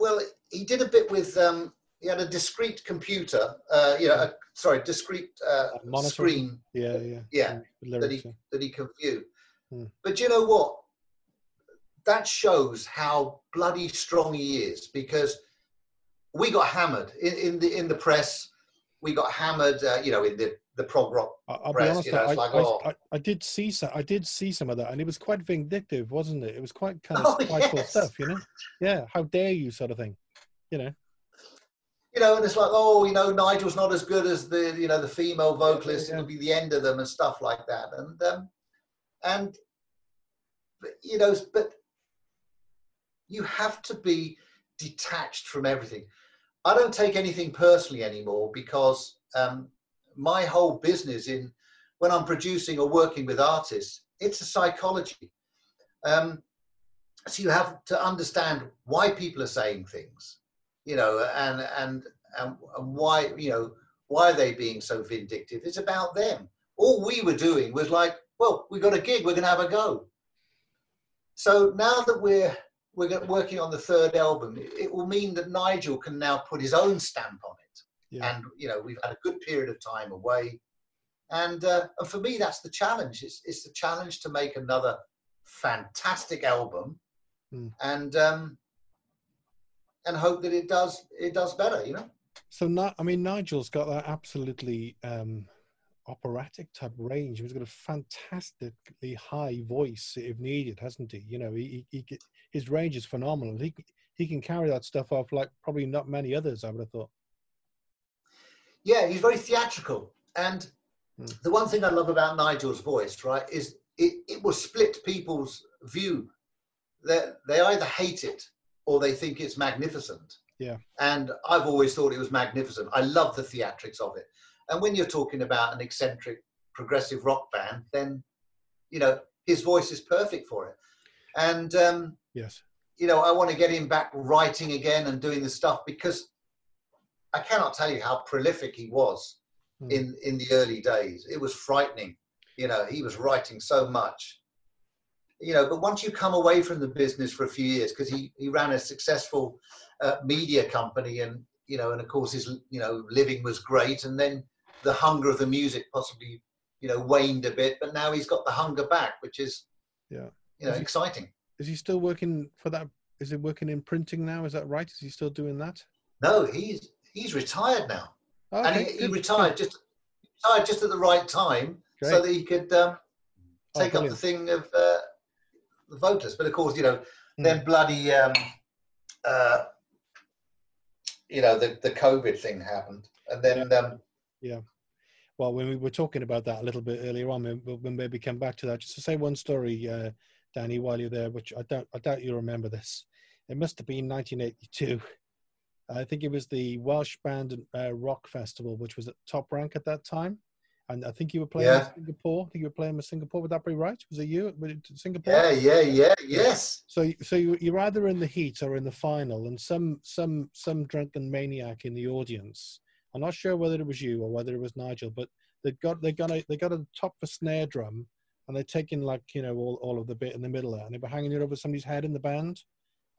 Well, he did a bit with, um, he had a discrete computer, uh, you know, a, sorry, discrete uh, screen. Yeah, yeah. Yeah, that he, that he can view. Hmm. But you know what? That shows how bloody strong he is because we got hammered in, in the in the press. We got hammered, uh, you know, in the the prog rock I'll press. Be honest, you know, I, like, I, oh. I, I, did see some. I did see some of that, and it was quite vindictive, wasn't it? It was quite kind of oh, <laughs> spiteful yes. stuff, you know. Yeah, how dare you, sort of thing, you know. You know, and it's like, oh, you know, Nigel's not as good as the, you know, the female vocalist. Yeah, yeah. It'll be the end of them and stuff like that. And um, and you know, but you have to be detached from everything. I don't take anything personally anymore because um, my whole business in when I'm producing or working with artists, it's a psychology. Um, so you have to understand why people are saying things, you know, and and and, and why you know why are they being so vindictive? It's about them. All we were doing was like, well, we got a gig, we're going to have a go. So now that we're we're working on the third album, it will mean that Nigel can now put his own stamp on it. Yeah. And you know, we've had a good period of time away, and uh, and for me, that's the challenge. It's it's the challenge to make another fantastic album, Mm. and um, and hope that it does it does better. You know. So, I mean, Nigel's got that absolutely um, operatic type range. He's got a fantastically high voice if needed, hasn't he? You know, he, he, he his range is phenomenal. He he can carry that stuff off like probably not many others. I would have thought. Yeah, he's very theatrical, and Mm. the one thing I love about Nigel's voice, right, is it, it will split people's view. That they either hate it or they think it's magnificent. Yeah. And I've always thought it was magnificent. I love the theatrics of it. And when you're talking about an eccentric progressive rock band, then you know his voice is perfect for it. And um, Yes. you know, I want to get him back writing again and doing the stuff because I cannot tell you how prolific he was Mm. in in the early days. It was frightening. You know, he was writing so much. You know, but once you come away from the business for a few years, because he he ran a successful uh, media company, and you know, and of course his you know living was great, and then the hunger of the music possibly you know waned a bit, but now he's got the hunger back, which is Yeah. you know Is he- exciting. Is he still working for that? Is he working in printing now? Is that right? Is he still doing that? No, he's he's retired now. and he, he retired just retired just at the right time so that he could um, Oh, take up the thing of uh, the voters. But of course, you know, Mm. then bloody, um, uh, you know, the the COVID thing happened, and then um, Well, when we were talking about that a little bit earlier on, we'll, we'll maybe come back to that. Just to say one story, uh, Danny, while you're there, which I doubt, I doubt you remember this. It must have been 1982. I think it was the Welsh Band uh, Rock Festival, which was at top rank at that time. And I think you were playing Yeah. in Singapore. I think you were playing with Singapore. Would that be right? Was it you? Was it Singapore? yeah, yeah, yeah, yes, So, so you- you're either in the heat or in the final, and some some some drunken maniac in the audience. I'm not sure whether it was you or whether it was Nigel, but they got they got a they got a top of a snare drum, and they're taking like you know all, all of the bit in the middle there, and they were hanging it over somebody's head in the band,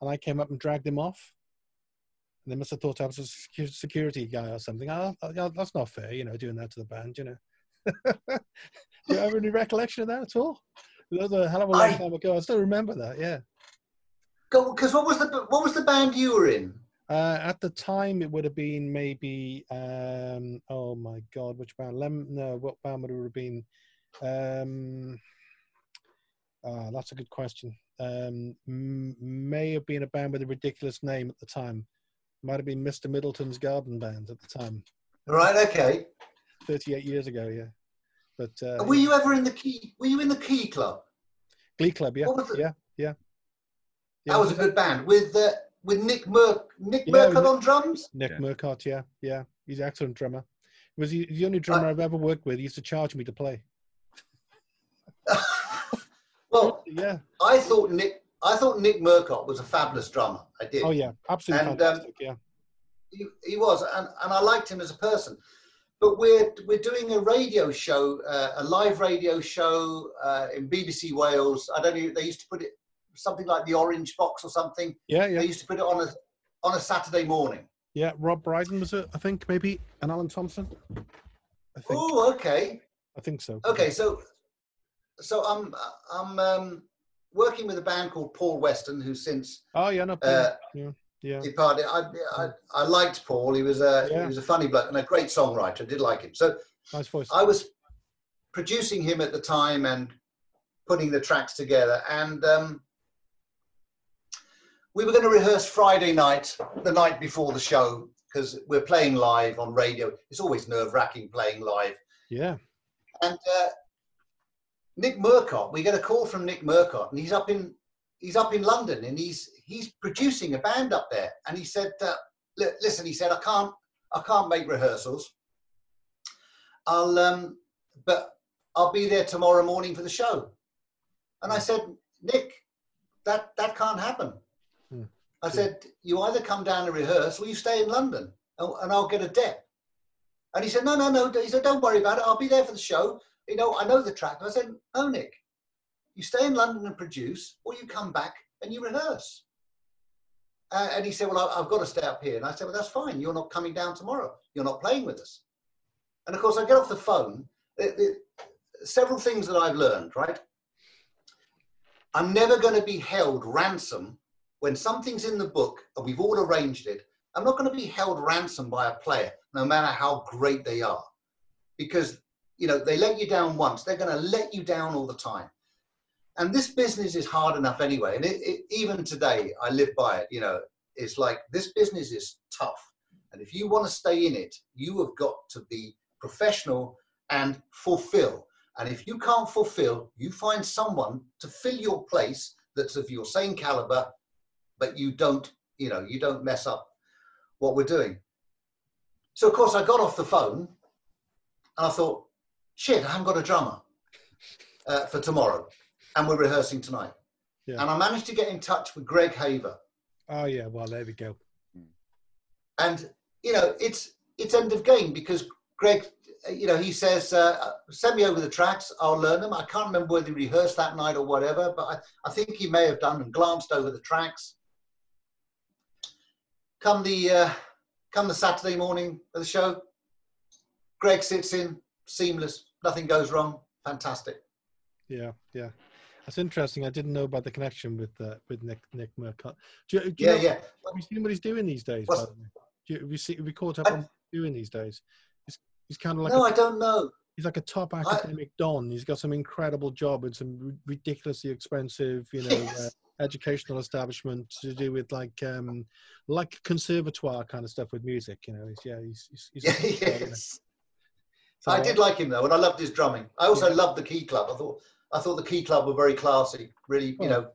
and I came up and dragged him off. And they must have thought I was a security guy or something. Oh, oh, that's not fair, you know, doing that to the band, you know. <laughs> Do you have any recollection of that at all? That was a hell of a long I- time ago. I still remember that. Yeah. because what was the what was the band you were in? Uh, at the time, it would have been maybe. Um, oh my God, which band? Lem- no, what band would it have been? Um, ah, that's a good question. Um, m- may have been a band with a ridiculous name at the time. Might have been Mr. Middleton's Garden Band at the time, Right, okay. 38 years ago. Yeah. But uh, were you ever in the key? Were you in the Key Club? Glee Club, yeah, what was it? yeah, yeah. Yeah, that was a good band with uh, with Nick Merck, Nick Yeah, Murcott on drums. Nick Yeah. Murcott, yeah, yeah. He's an excellent drummer. He was the the only drummer I've ever worked with. He used to charge me to play. <laughs> well, Yeah. I thought Nick, I thought Nick Murcott was a fabulous drummer. I did. Oh yeah, absolutely And, um, yeah. he, he was, and, and I liked him as a person. But we're we're doing a radio show, uh, a live radio show uh, in BBC Wales. I don't know. They used to put it something like the Orange Box or something. Yeah, yeah, They used to put it on a on a Saturday morning. yeah. Rob Brydon was it? I think maybe, and Alan Thompson. Oh, okay, I think so. okay. So so I'm I'm um, working with a band called Paul Weston, who since Oh yeah, no. uh, yeah, yeah. departed. I, I I liked Paul. He was a Yeah. he was a funny bloke and a great songwriter. I did like him. So Nice voice. I was producing him at the time and putting the tracks together. And um, we were going to rehearse Friday night, the night before the show, because we're playing live on radio. It's always nerve wracking playing live. Yeah. And uh, Nick Murcott, we get a call from Nick Murcott, and he's up in he's up in London, and he's he's producing a band up there. And he said, uh, "Listen," he said, "I can't I can't make rehearsals. I'll um, but I'll be there tomorrow morning for the show." And I said, "Nick, that that can't happen." I said, "You either come down and rehearse, or you stay in London, and, and I'll get a dep." And he said, "No, no, no." He said, "Don't worry about it. I'll be there for the show. You know, I know the track." I said, "No, Nick, you stay in London and produce, or you come back and you rehearse." Uh, and he said, "Well, I, I've got to stay up here." And I said, "Well, that's fine. You're not coming down tomorrow. You're not playing with us." And of course, I get off the phone. It, it, several things that I've learned. Right, I'm never going to be held ransom when something's in the book and we've all arranged it. I'm not going to be held ransom by a player, no matter how great they are, because you know they let you down once. They're going to let you down all the time. And this business is hard enough anyway. And it, it, even today, I live by it. You know, it's like this business is tough. And if you want to stay in it, you have got to be professional and fulfill. And if you can't fulfill, you find someone to fill your place that's of your same caliber, but you don't, you know, you don't mess up what we're doing. So of course I got off the phone and I thought, shit, I haven't got a drummer uh, for tomorrow, and we're rehearsing tonight. Yeah. And I managed to get in touch with Greg Haver, Oh yeah. Well, there we go. and you know it's it's end of game because Greg, you know, he says uh, send me over the tracks, I'll learn them. I can't remember whether he rehearsed that night or whatever, but I, I think he may have done and glanced over the tracks. Come the uh, come the Saturday morning of the show, Greg sits in, seamless, nothing goes wrong, fantastic. Yeah, yeah. That's interesting. I didn't know about the connection with uh, with Nick Nick Murcott. Do you, do you Yeah, know, yeah. Have you seen what he's doing these days? By the way? Do you, have you see? Have you caught up I- on what he's doing these days? He's, he's kind of like no, I don't know. he's like a top academic don. He's got some incredible job in some ri- ridiculously expensive, you know, <laughs> uh, Yes. Educational establishment to do with like um like conservatoire kind of stuff with music. You know, he's yeah, he's he's, he's Yeah, <laughs> yes. so, I did like him though, and I loved his drumming. I also Yeah. loved the Key Club. I thought I thought the Key Club were very classy. Really, Oh. you know.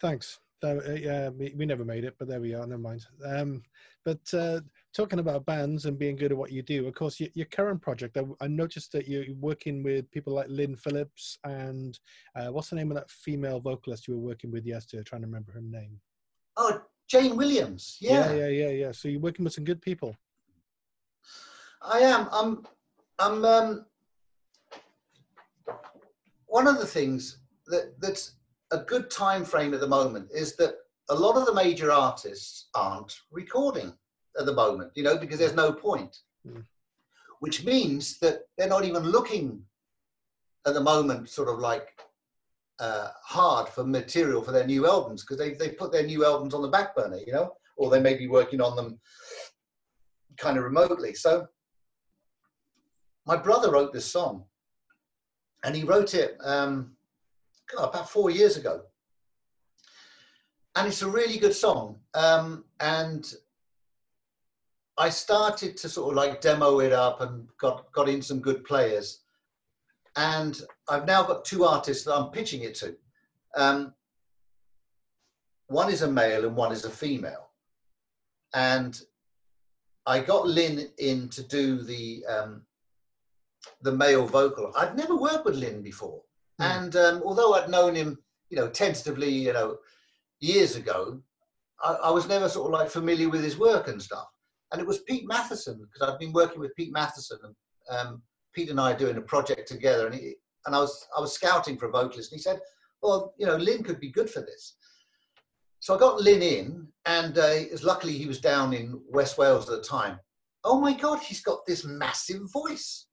Thanks. Uh, uh, yeah, we, we never made it, but there we are. Never mind. Um, but uh, talking about bands and being good at what you do, of course, your, your current project, I, I noticed that you're working with people like Lynn Phillips and uh, what's the name of that female vocalist you were working with yesterday? trying to remember her name. Oh, Jane Williams. Yeah, yeah, yeah, yeah. yeah. So you're working with some good people. I am. I'm. I'm. Um, one of the things that that's a good time frame at the moment is that a lot of the major artists aren't recording at the moment. You know, because there's no point. Mm. Which means that they're not even looking at the moment, sort of like uh, hard for material for their new albums because they they put their new albums on the back burner. You know, or they may be working on them kind of remotely. So my brother wrote this song, and he wrote it um, God, about four years ago, and it's a really good song. Um, and I started to sort of like demo it up and got got in some good players, and I've now got two artists that I'm pitching it to. Um, one is a male and one is a female, and I got Lynn in to do the um, the male vocal. I'd never worked with Lynn before, mm. and um, although I'd known him, you know, tentatively, you know, years ago, I, I, was never sort of like familiar with his work and stuff. And it was Pete Matheson because I've been working with Pete Matheson, and um, Pete and I are doing a project together, and he, and I was I was scouting for a vocalist, and he said, "Well, you know, Lynn could be good for this." So I got Lynn in, and uh, luckily he was down in West Wales at the time. Oh my God, he's got this massive voice.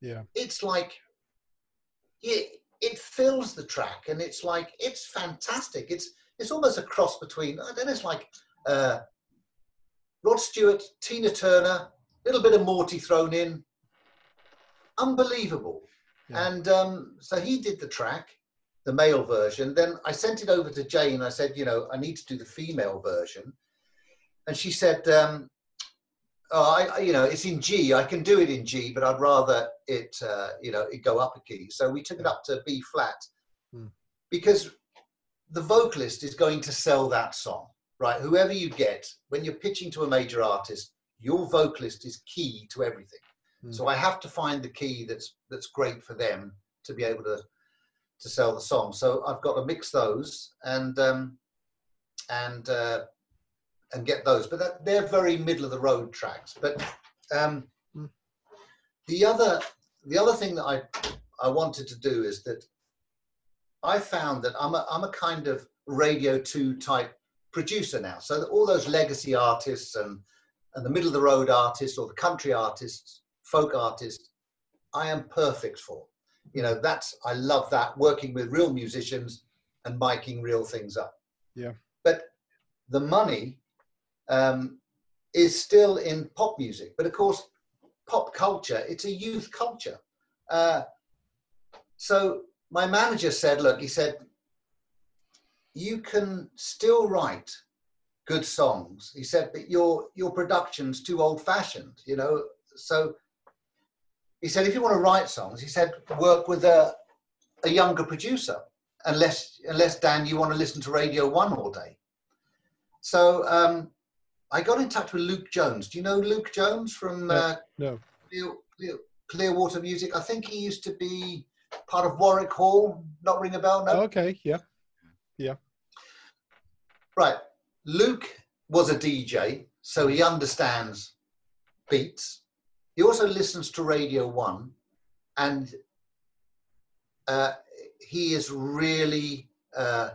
Yeah, it's like it it fills the track, and it's like it's fantastic. It's it's almost a cross between. I don't know. It's like uh, Rod Stewart, Tina Turner, a little bit of Morty thrown in. Unbelievable. Yeah. And um, so he did the track, the male version. Then I sent it over to Jane. I said, you know, I need to do the female version. And she said, um, oh, I, you know, it's in G. I can do it in G, but I'd rather it, uh, you know, it go up a key. So we took it up to B flat hmm. because the vocalist is going to sell that song, right? Whoever you get, when you're pitching to a major artist, your vocalist is key to everything. Mm. So I have to find the key that's that's great for them to be able to to sell the song. So I've got to mix those and um, and uh, and get those. But that, they're very middle of the road tracks. But um, mm. the other the other thing that I I wanted to do is that I found that I'm a, I'm a kind of Radio 2 type producer now. So all those legacy artists and, and the middle of the road artists or the country artists, folk artists, I am perfect for. You know, that's, I love that, working with real musicians and miking real things up. Yeah. But the money um, is still in pop music. But of course, pop culture, it's a youth culture. Uh, so my manager said, look, he said, you can still write good songs. He said, but your your production's too old fashioned, you know. So he said, if you want to write songs, he said, work with a a younger producer. Unless unless Dan, you want to listen to Radio One all day. So um, I got in touch with Luke Jones. Do you know Luke Jones from uh, no. Clear, Clear, Clearwater Music? I think he used to be part of Warwick Hall. Not ring a bell, no? Okay, yeah. Yeah. Right. Luke was a DJ, so he understands beats. He also listens to Radio 1 and uh, he is really uh,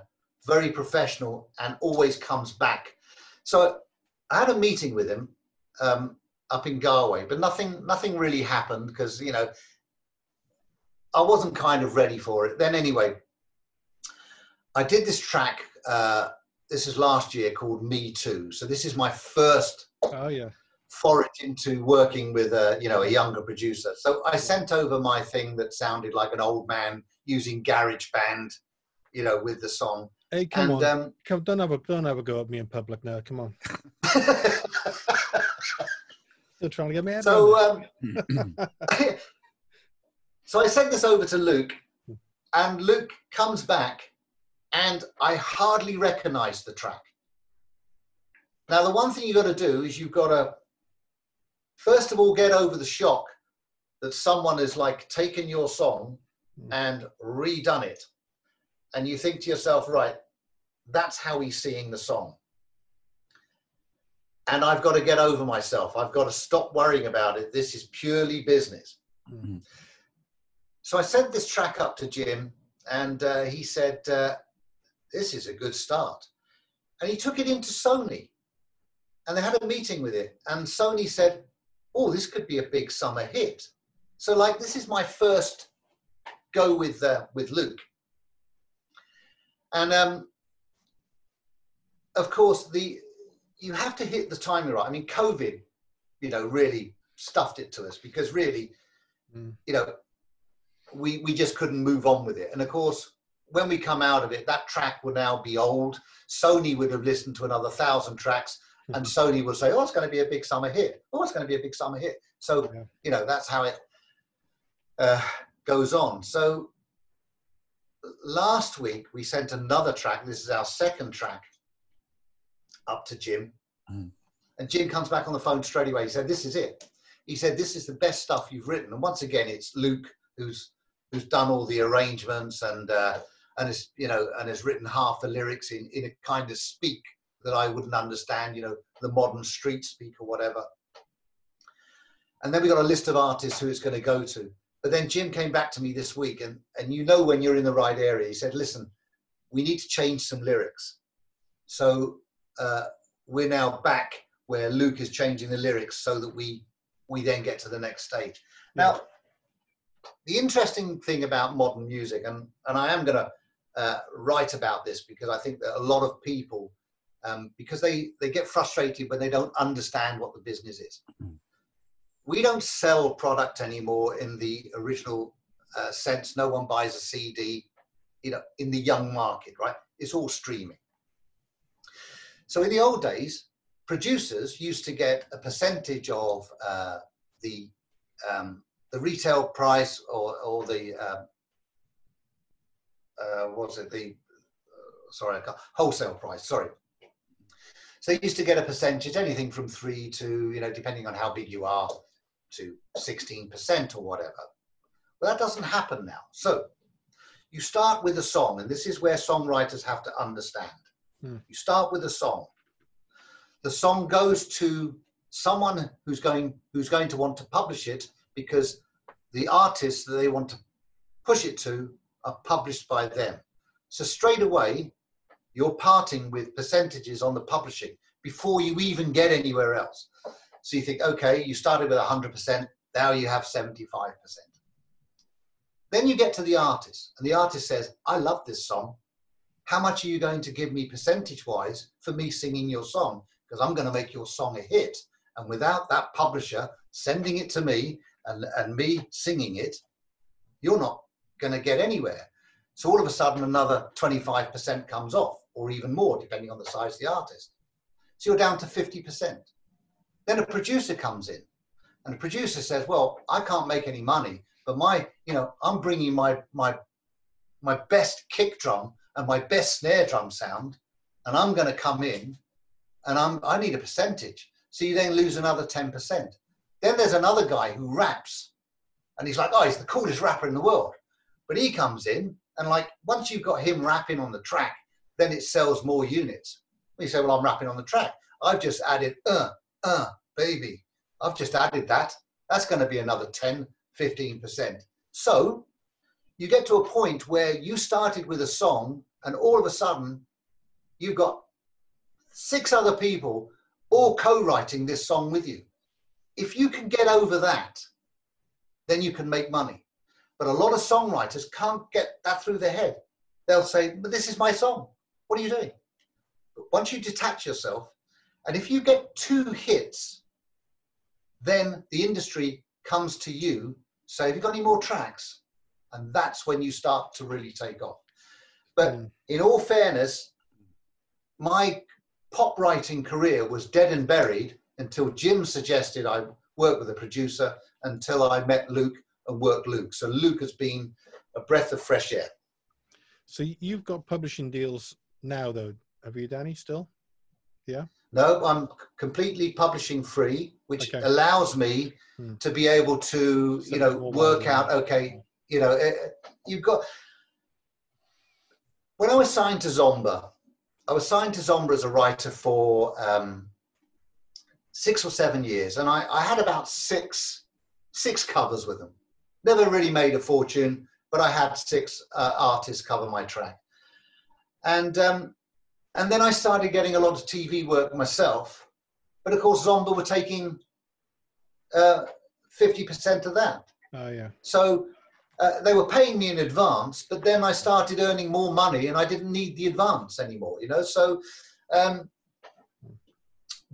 very professional and always comes back. So I had a meeting with him um, up in Garway, but nothing nothing really happened because you know I wasn't kind of ready for it. Then anyway, I did this track. Uh, this is last year called Me Too. So this is my first. Oh yeah. Forage into working with a you know a younger producer. So I sent over my thing that sounded like an old man using Garage Band, you know, with the song. Hey, come and, on! Um, come, don't have a don't have a go at me in public now. Come on. <laughs> Still trying to get me. So um, <coughs> So I sent this over to Luke, and Luke comes back, and I hardly recognize the track. Now, the one thing you've got to do is you've got to, first of all, get over the shock that someone has like taken your song and redone it. And you think to yourself, right, that's how he's seeing the song. And I've got to get over myself. I've got to stop worrying about it. This is purely business. Mm-hmm. So I sent this track up to Jim, and uh, he said, uh, This is a good start. And he took it into Sony, and they had a meeting with it. And Sony said, Oh, this could be a big summer hit. So, like, this is my first go with, uh, with Luke. And um, of course, the you have to hit the timing right. I mean, COVID, you know, really stuffed it to us because really, mm. you know, we, we just couldn't move on with it. And of course, when we come out of it, that track will now be old. Sony would have listened to another thousand tracks, and Sony will say, "Oh, it's going to be a big summer hit. Oh, it's going to be a big summer hit." So yeah. you know that's how it. Uh, goes on. So last week we sent another track. This is our second track up to Jim. Mm. And Jim comes back on the phone straight away. He said, This is it. He said, This is the best stuff you've written. And once again, it's Luke who's who's done all the arrangements and uh, and has you know and has written half the lyrics in, in a kind of speak that I wouldn't understand, you know, the modern street speak or whatever. And then we got a list of artists who it's going to go to. But then Jim came back to me this week, and, and you know when you're in the right area, he said, listen, we need to change some lyrics. So uh, we're now back where Luke is changing the lyrics so that we we then get to the next stage. Now, the interesting thing about modern music, and, and I am going to uh, write about this because I think that a lot of people, um, because they, they get frustrated when they don't understand what the business is. Mm. We don't sell product anymore in the original uh, sense. No one buys a CD, you know, in the young market, right? It's all streaming. So in the old days, producers used to get a percentage of uh, the um, the retail price or or the uh, uh, what's it the uh, sorry I can't, wholesale price sorry. So you used to get a percentage, anything from three to you know depending on how big you are to sixteen percent or whatever. Well, that doesn't happen now. So you start with a song, and this is where songwriters have to understand. Hmm. You start with a song. The song goes to someone who's going who's going to want to publish it because the artists that they want to push it to are published by them. So straight away, you're parting with percentages on the publishing before you even get anywhere else. So you think, okay, you started with 100%, now you have 75%. Then you get to the artist, and the artist says, I love this song. How much are you going to give me percentage wise for me singing your song? Because I'm going to make your song a hit. And without that publisher sending it to me and, and me singing it, you're not going to get anywhere. So all of a sudden, another 25% comes off, or even more, depending on the size of the artist. So you're down to 50%. Then a producer comes in, and the producer says, "Well, I can't make any money, but my, you know, I'm bringing my my my best kick drum and my best snare drum sound, and I'm going to come in, and I'm I need a percentage. So you then lose another 10%. Then there's another guy who raps, and he's like, oh, he's the coolest rapper in the world. But he comes in, and like once you've got him rapping on the track, then it sells more units. You say, well, I'm rapping on the track. I've just added, uh, uh, baby. I've just added that. That's going to be another 10, 15%. So you get to a point where you started with a song, and all of a sudden, you've got six other people all co-writing this song with you. If you can get over that, then you can make money. But a lot of songwriters can't get that through their head. They'll say, but this is my song. What are you doing? But once you detach yourself, and if you get two hits, then the industry comes to you, So have you got any more tracks? And that's when you start to really take off. But Mm. in all fairness, my pop writing career was dead and buried until Jim suggested I work with a producer until I met Luke and worked Luke. So Luke has been a breath of fresh air. So you've got publishing deals now, though, have you, Danny? Still? Yeah. No, I'm completely publishing free, which Okay. allows me Hmm. to be able to, you know, work out. Okay, you know, eh, you've got. When I was signed to Zomba, I was signed to Zomba as a writer for um, six or seven years, and I, I had about six six covers with them. Never really made a fortune, but I had six uh, artists cover my track, and um, and then I started getting a lot of TV work myself. But of course, Zomba were taking uh, fifty percent of that. Oh, yeah. So uh, they were paying me in advance, but then I started earning more money and I didn't need the advance anymore, you know. So um,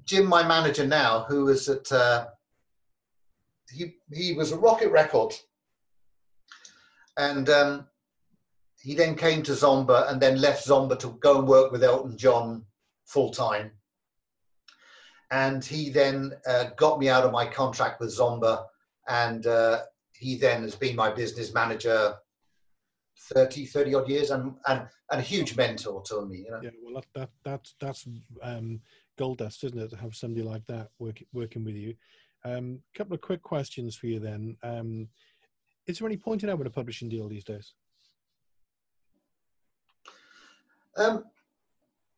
Jim, my manager now, who was at, uh, he, he was a Rocket Records. And um, he then came to Zomba and then left Zomba to go and work with Elton John full time. And he then uh, got me out of my contract with Zomba and uh, he then has been my business manager 30, 30 odd years and, and, and a huge mentor to me. You know? Yeah, well, that, that, that's, that's um, gold dust, isn't it, to have somebody like that work, working with you. A um, couple of quick questions for you then. Um, is there any point in having a publishing deal these days? Um,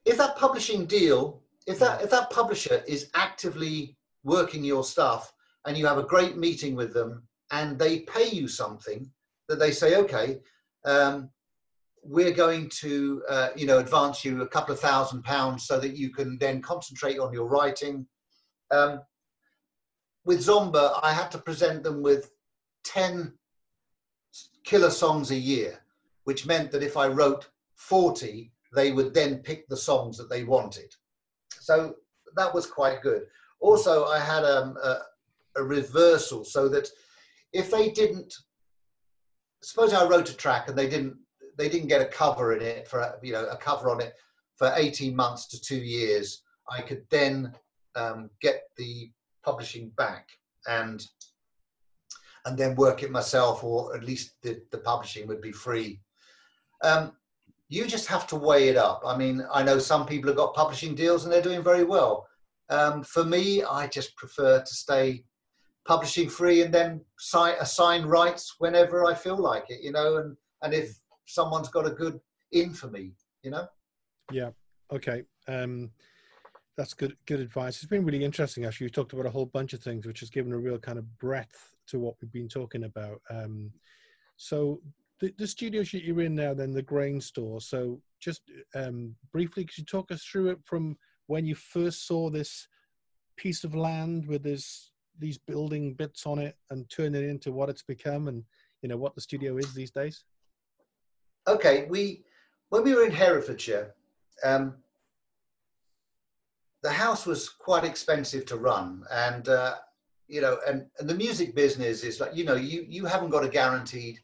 if that publishing deal, if that if that publisher is actively working your stuff and you have a great meeting with them and they pay you something that they say, okay, um, we're going to uh, you know advance you a couple of thousand pounds so that you can then concentrate on your writing. Um, with Zomba, I had to present them with ten killer songs a year, which meant that if I wrote forty, they would then pick the songs that they wanted. So that was quite good. Also, I had um, a, a reversal so that if they didn't, suppose I wrote a track and they didn't, they didn't get a cover in it for you know a cover on it for 18 months to two years, I could then um, get the publishing back and and then work it myself, or at least the, the publishing would be free. Um, you just have to weigh it up. I mean, I know some people have got publishing deals and they're doing very well. Um, for me, I just prefer to stay publishing free and then sign, assign rights whenever I feel like it, you know, and, and if someone's got a good in for me, you know? Yeah. Okay. Um, that's good, good advice. It's been really interesting. Actually, you talked about a whole bunch of things, which has given a real kind of breadth to what we've been talking about. Um, so the, the studios that you're in now, then the grain store. So just um, briefly, could you talk us through it from when you first saw this piece of land with this these building bits on it and turn it into what it's become and you know what the studio is these days? Okay, we when we were in Herefordshire, um, the house was quite expensive to run, and uh, you know, and, and the music business is like you know, you you haven't got a guaranteed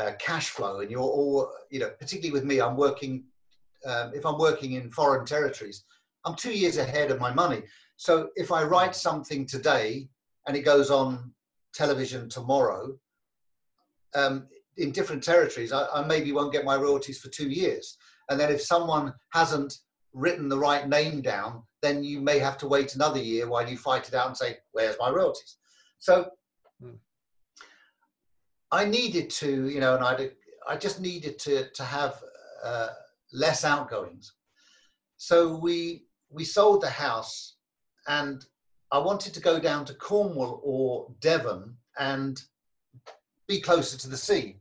uh, cash flow and you're all you know particularly with me i'm working um, if i'm working in foreign territories i'm two years ahead of my money. So if i write something today and it goes on television tomorrow um, in different territories I, I maybe won't get my royalties for two years. And then if someone hasn't written the right name down then you may have to wait another year while you fight it out and say where's my royalties so hmm. I needed to, you know, and I I just needed to to have uh, less outgoings. So we we sold the house, and I wanted to go down to Cornwall or Devon and be closer to the sea.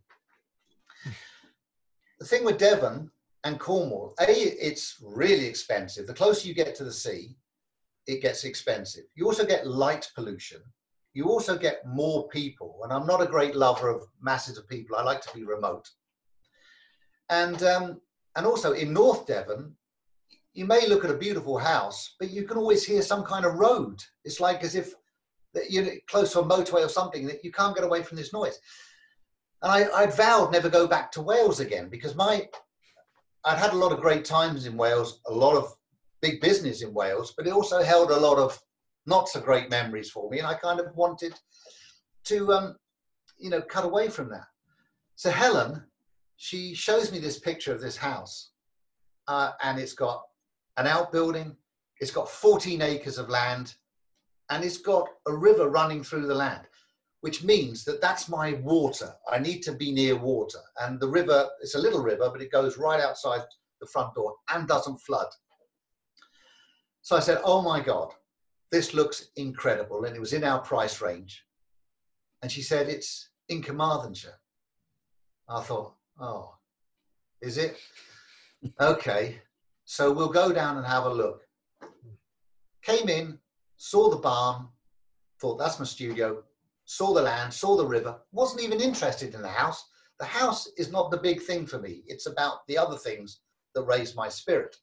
<laughs> the thing with Devon and Cornwall, a it's really expensive. The closer you get to the sea, it gets expensive. You also get light pollution you also get more people. And I'm not a great lover of masses of people. I like to be remote. And um, and also in North Devon, you may look at a beautiful house, but you can always hear some kind of road. It's like as if you're close to a motorway or something that you can't get away from this noise. And I, I'd vowed never go back to Wales again because my I'd had a lot of great times in Wales, a lot of big business in Wales, but it also held a lot of not so great memories for me, and I kind of wanted to, um, you know, cut away from that. So Helen, she shows me this picture of this house, uh, and it's got an outbuilding, it's got 14 acres of land, and it's got a river running through the land, which means that that's my water. I need to be near water, and the river, it's a little river, but it goes right outside the front door and doesn't flood. So I said, Oh my God, this looks incredible. And it was in our price range. And she said, it's in Carmarthenshire. I thought, oh, is it? <laughs> okay. So we'll go down and have a look. Came in, saw the barn, thought that's my studio, saw the land, saw the river, wasn't even interested in the house. The house is not the big thing for me. It's about the other things that raise my spirit.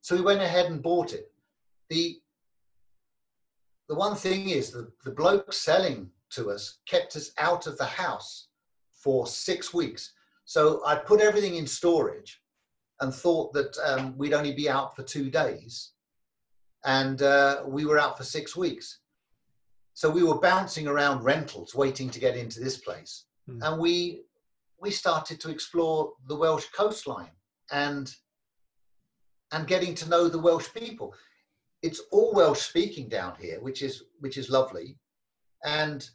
So we went ahead and bought it the the one thing is the, the bloke selling to us kept us out of the house for six weeks. So I put everything in storage and thought that um, we'd only be out for two days. And uh, we were out for six weeks. So we were bouncing around rentals, waiting to get into this place, Hmm. and we we started to explore the Welsh coastline and and getting to know the Welsh people. It's all Welsh speaking down here, which is which is lovely, and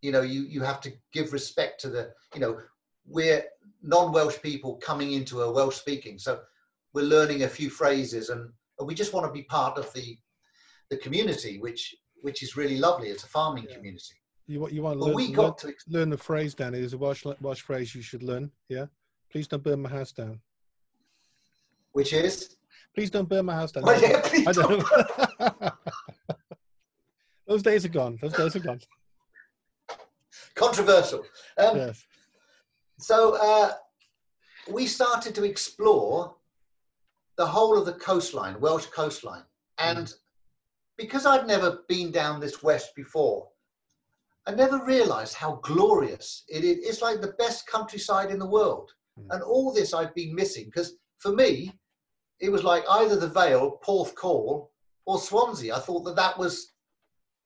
you know you you have to give respect to the you know we're non-Welsh people coming into a Welsh speaking, so we're learning a few phrases and, and we just want to be part of the the community, which which is really lovely. It's a farming Yeah. community. You want you want to learn, we learn, got to ex- learn the phrase, Danny. There's a Welsh Welsh phrase you should learn. Yeah. Please don't burn my house down. which is Please don't burn my house down. well, yeah, please I don't- don't. <laughs> Those days are gone. Those days are gone. controversial. Um, Yes. So uh, we started to explore the whole of the coastline, Welsh coastline. And because I'd never been down this west before, I never realized how glorious it is. It's like the best countryside in the world. Mm. And all this I'd been missing because for me, it was like either the Vale, Porthcawl, or Swansea. I thought that that was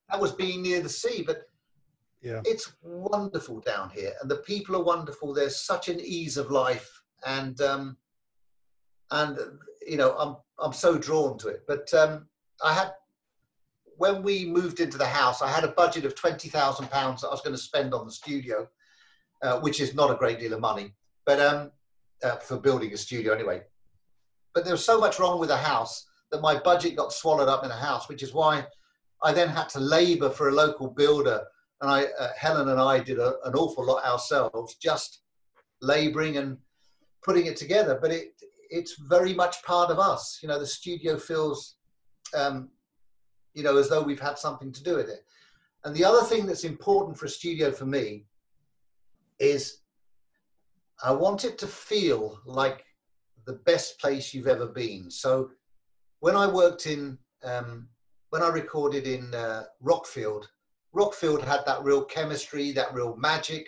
that was being near the sea, but Yeah. it's wonderful down here and the people are wonderful there's such an ease of life and um and you know i'm i'm so drawn to it but um i had when we moved into the house i had a budget of 20,000 pounds that i was going to spend on the studio uh, which is not a great deal of money but um uh, for building a studio anyway but there was so much wrong with the house that my budget got swallowed up in the house which is why i then had to labor for a local builder and I, uh, Helen and I did a, an awful lot ourselves, just labouring and putting it together. But it it's very much part of us. You know, the studio feels, um, you know, as though we've had something to do with it. And the other thing that's important for a studio for me is I want it to feel like the best place you've ever been. So when I worked in, um, when I recorded in uh, Rockfield, Rockfield had that real chemistry, that real magic.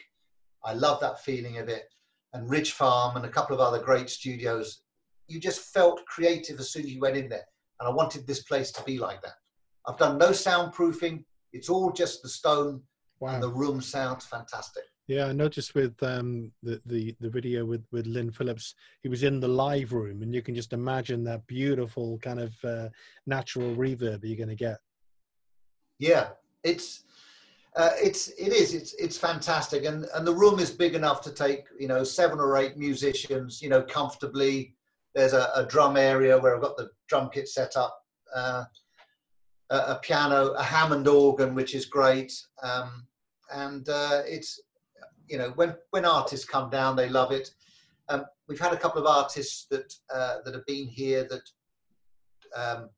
I love that feeling of it. And Ridge Farm and a couple of other great studios. You just felt creative as soon as you went in there. And I wanted this place to be like that. I've done no soundproofing. It's all just the stone and the room sounds fantastic. Yeah, I noticed with um, the, the the video with with Lynn Phillips, he was in the live room, and you can just imagine that beautiful kind of uh, natural reverb you're going to get. Yeah, it's uh, it's it is it's it's fantastic, and and the room is big enough to take you know seven or eight musicians you know comfortably. There's a, a drum area where I've got the drum kit set up, uh, a, piano, a Hammond organ, which is great, um, and uh, it's you know when when artists come down, they love it. Um, we've had a couple of artists that uh, that have been here that um,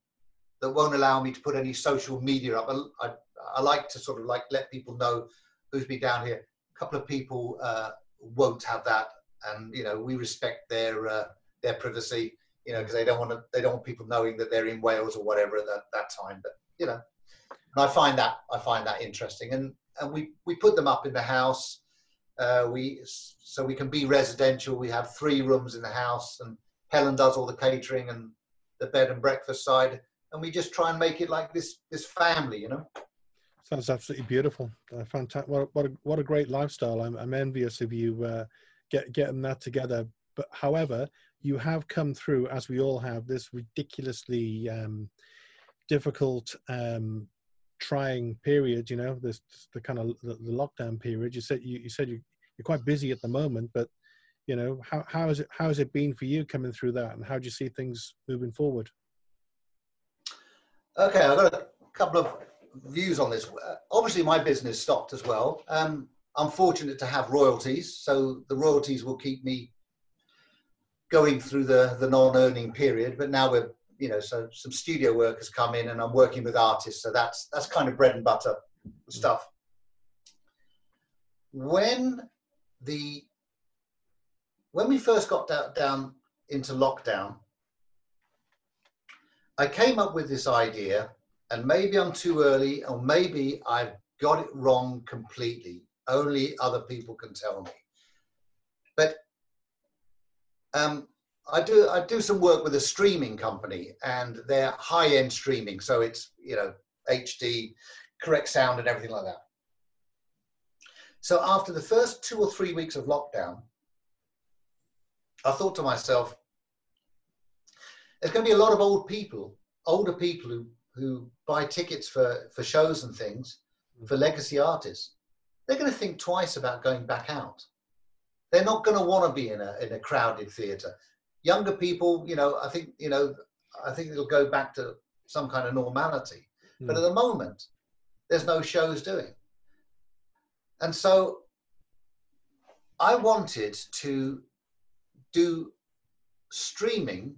that won't allow me to put any social media up. I, I, I like to sort of like let people know who's been down here. A couple of people uh, won't have that, and you know we respect their uh, their privacy. You know because they don't want to they don't want people knowing that they're in Wales or whatever at that, that time. But you know, and I find that I find that interesting, and and we we put them up in the house. Uh, we so we can be residential. We have three rooms in the house, and Helen does all the catering and the bed and breakfast side and we just try and make it like this this family you know Sounds absolutely beautiful. Uh, fantastic. What, what, a, what a great lifestyle. I'm, I'm envious of you uh, get, getting that together. But however, you have come through, as we all have, this ridiculously um, difficult, um, trying period. You know, this the kind of the, the lockdown period. You said you, you said you, you're quite busy at the moment, but you know, how how has it how has it been for you coming through that, and how do you see things moving forward? okay i've got a couple of views on this obviously my business stopped as well um, i'm fortunate to have royalties so the royalties will keep me going through the the non-earning period but now we're you know so some studio work has come in and i'm working with artists. So that's that's kind of bread and butter stuff. When the when we first got down, down into lockdown i came up with this idea and maybe i'm too early or maybe i've got it wrong completely. Only other people can tell me. But um, I do I do some work with a streaming company, and they're high end streaming. So it's you know HD, correct sound and everything like that. So after the first two or three weeks of lockdown, I thought to myself, there's going to be a lot of old people, older people who, who buy tickets for, for shows and things for legacy artists. They're going to think twice about going back out. They're not going to want to be in a, in a crowded theatre. Younger people, you know, I think, you know, I think it'll go back to some kind of normality. Mm. But at the moment, there's no shows doing. And so I wanted to do streaming,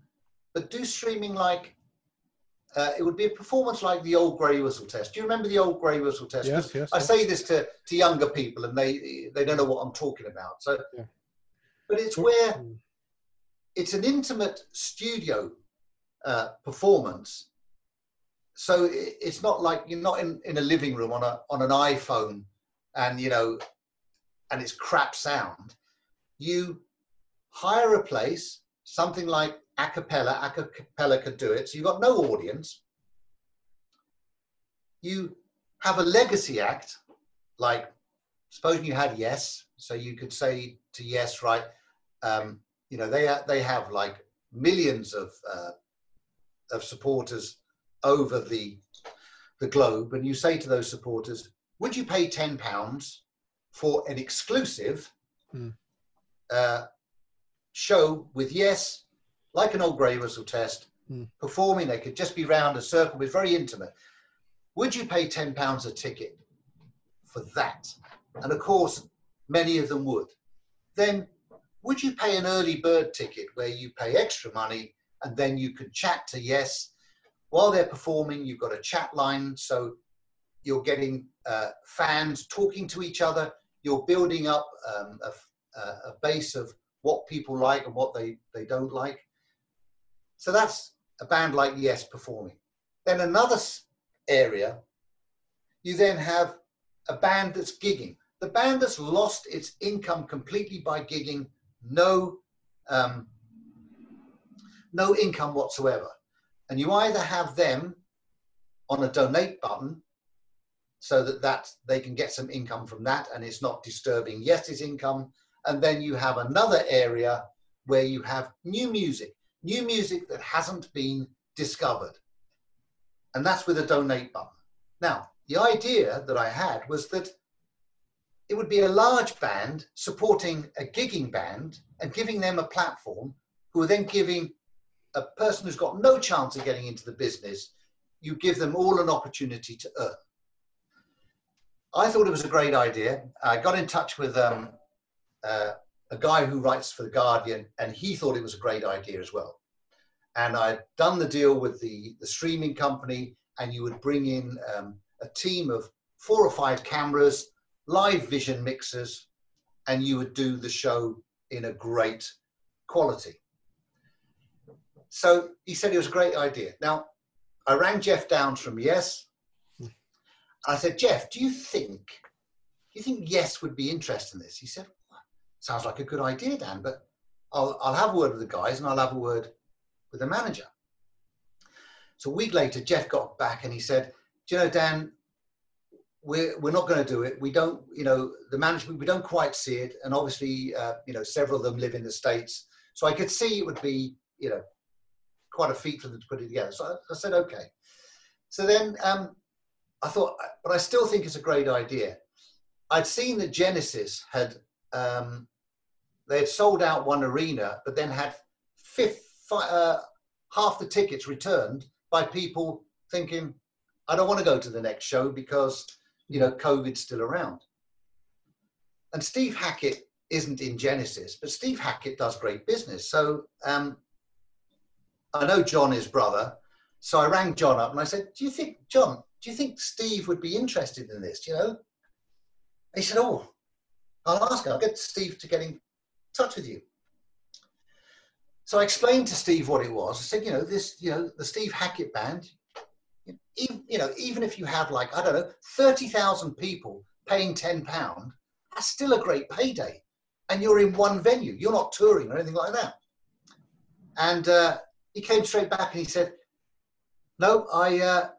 but do streaming like uh, it would be a performance like the old grey whistle test. Do you remember the old grey whistle test? Yes, yes. I yes. say this to, to younger people, and they they don't know what I'm talking about. So, yeah. but it's where hmm. it's an intimate studio uh, performance. So it's not like you're not in, in a living room on a on an iPhone, and you know, and it's crap sound. You hire a place, something like Acapella, a cappella could do it. So you've got no audience. You have a legacy act, like supposing you had Yes, so you could say to Yes, right, um, you know, they, they have like millions of, uh, of supporters over the, the globe, and you say to those supporters, would you pay £10 for an exclusive mm. uh, show with Yes, like an old grey whistle test, mm. performing. They could just be round a circle, but very intimate. Would you pay £10 a ticket for that? And of course, many of them would. Then, would you pay an early bird ticket where you pay extra money and then you could chat to Yes? While they're performing, you've got a chat line, so you're getting uh, fans talking to each other. You're building up um, a, a base of what people like and what they, they don't like. So that's a band like Yes performing. Then another area, you then have a band that's gigging. The band that's lost its income completely by gigging, no, um, no income whatsoever. And you either have them on a donate button so that, that they can get some income from that and it's not disturbing Yes's income. And then you have another area where you have new music new music that hasn't been discovered. And that's with a donate button. Now, the idea that I had was that it would be a large band supporting a gigging band and giving them a platform who are then giving a person who's got no chance of getting into the business, you give them all an opportunity to earn. I thought it was a great idea. I got in touch with um, uh, a guy who writes for the Guardian, and he thought it was a great idea as well. And I'd done the deal with the, the streaming company, and you would bring in um, a team of four or five cameras, live vision mixers, and you would do the show in a great quality. So he said it was a great idea. Now, I rang Geoff Downes from Yes. I said, Jeff, do you think, do you think Yes would be interested in this? He said, sounds like a good idea, Dan, but I'll, I'll have a word with the guys and I'll have a word with the manager. So a week later, Geoff got back and he said, Do you know, Dan, we're, we're not going to do it. We don't, you know, the management, we don't quite see it. And obviously, uh, you know, several of them live in the States. So I could see it would be, you know, quite a feat for them to put it together. So I, I said, okay. So then um, I thought, but I still think it's a great idea. I'd seen that Genesis had um, they had sold out one arena, but then had fifth, uh, half the tickets returned by people thinking, I don't want to go to the next show because, you know, COVID's still around. And Steve Hackett isn't in Genesis, but Steve Hackett does great business. So um, I know John is brother. So I rang John up and I said, Do you think, John, do you think Steve would be interested in this? You know? He said, Oh, I'll ask him. I'll get Steve to get in touch with you. So I explained to Steve what it was. I said, you know, this, you know, the Steve Hackett band, even, you know, even if you have like, I don't know, 30,000 people paying 10 pound, that's still a great payday. And you're in one venue. You're not touring or anything like that. And uh, he came straight back and he said, no, I, uh,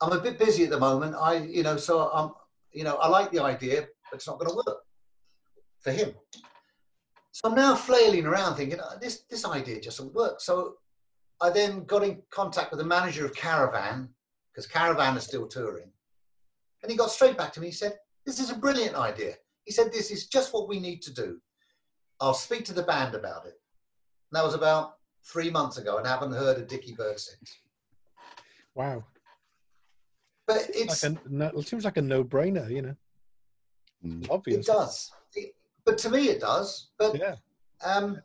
I'm a bit busy at the moment. I, you know, so I'm, you know, I like the idea, but it's not going to work for him. So I'm now flailing around thinking oh, this this idea just doesn't work. So I then got in contact with the manager of Caravan because Caravan is still touring, and he got straight back to me. He said, "This is a brilliant idea." He said, "This is just what we need to do. I'll speak to the band about it." And that was about three months ago, and I haven't heard of Dickie Bird since. Wow. But it's like a, no, it seems like a no-brainer, you know. Mm. Obvious. it does. But to me, it does. But Yeah. um,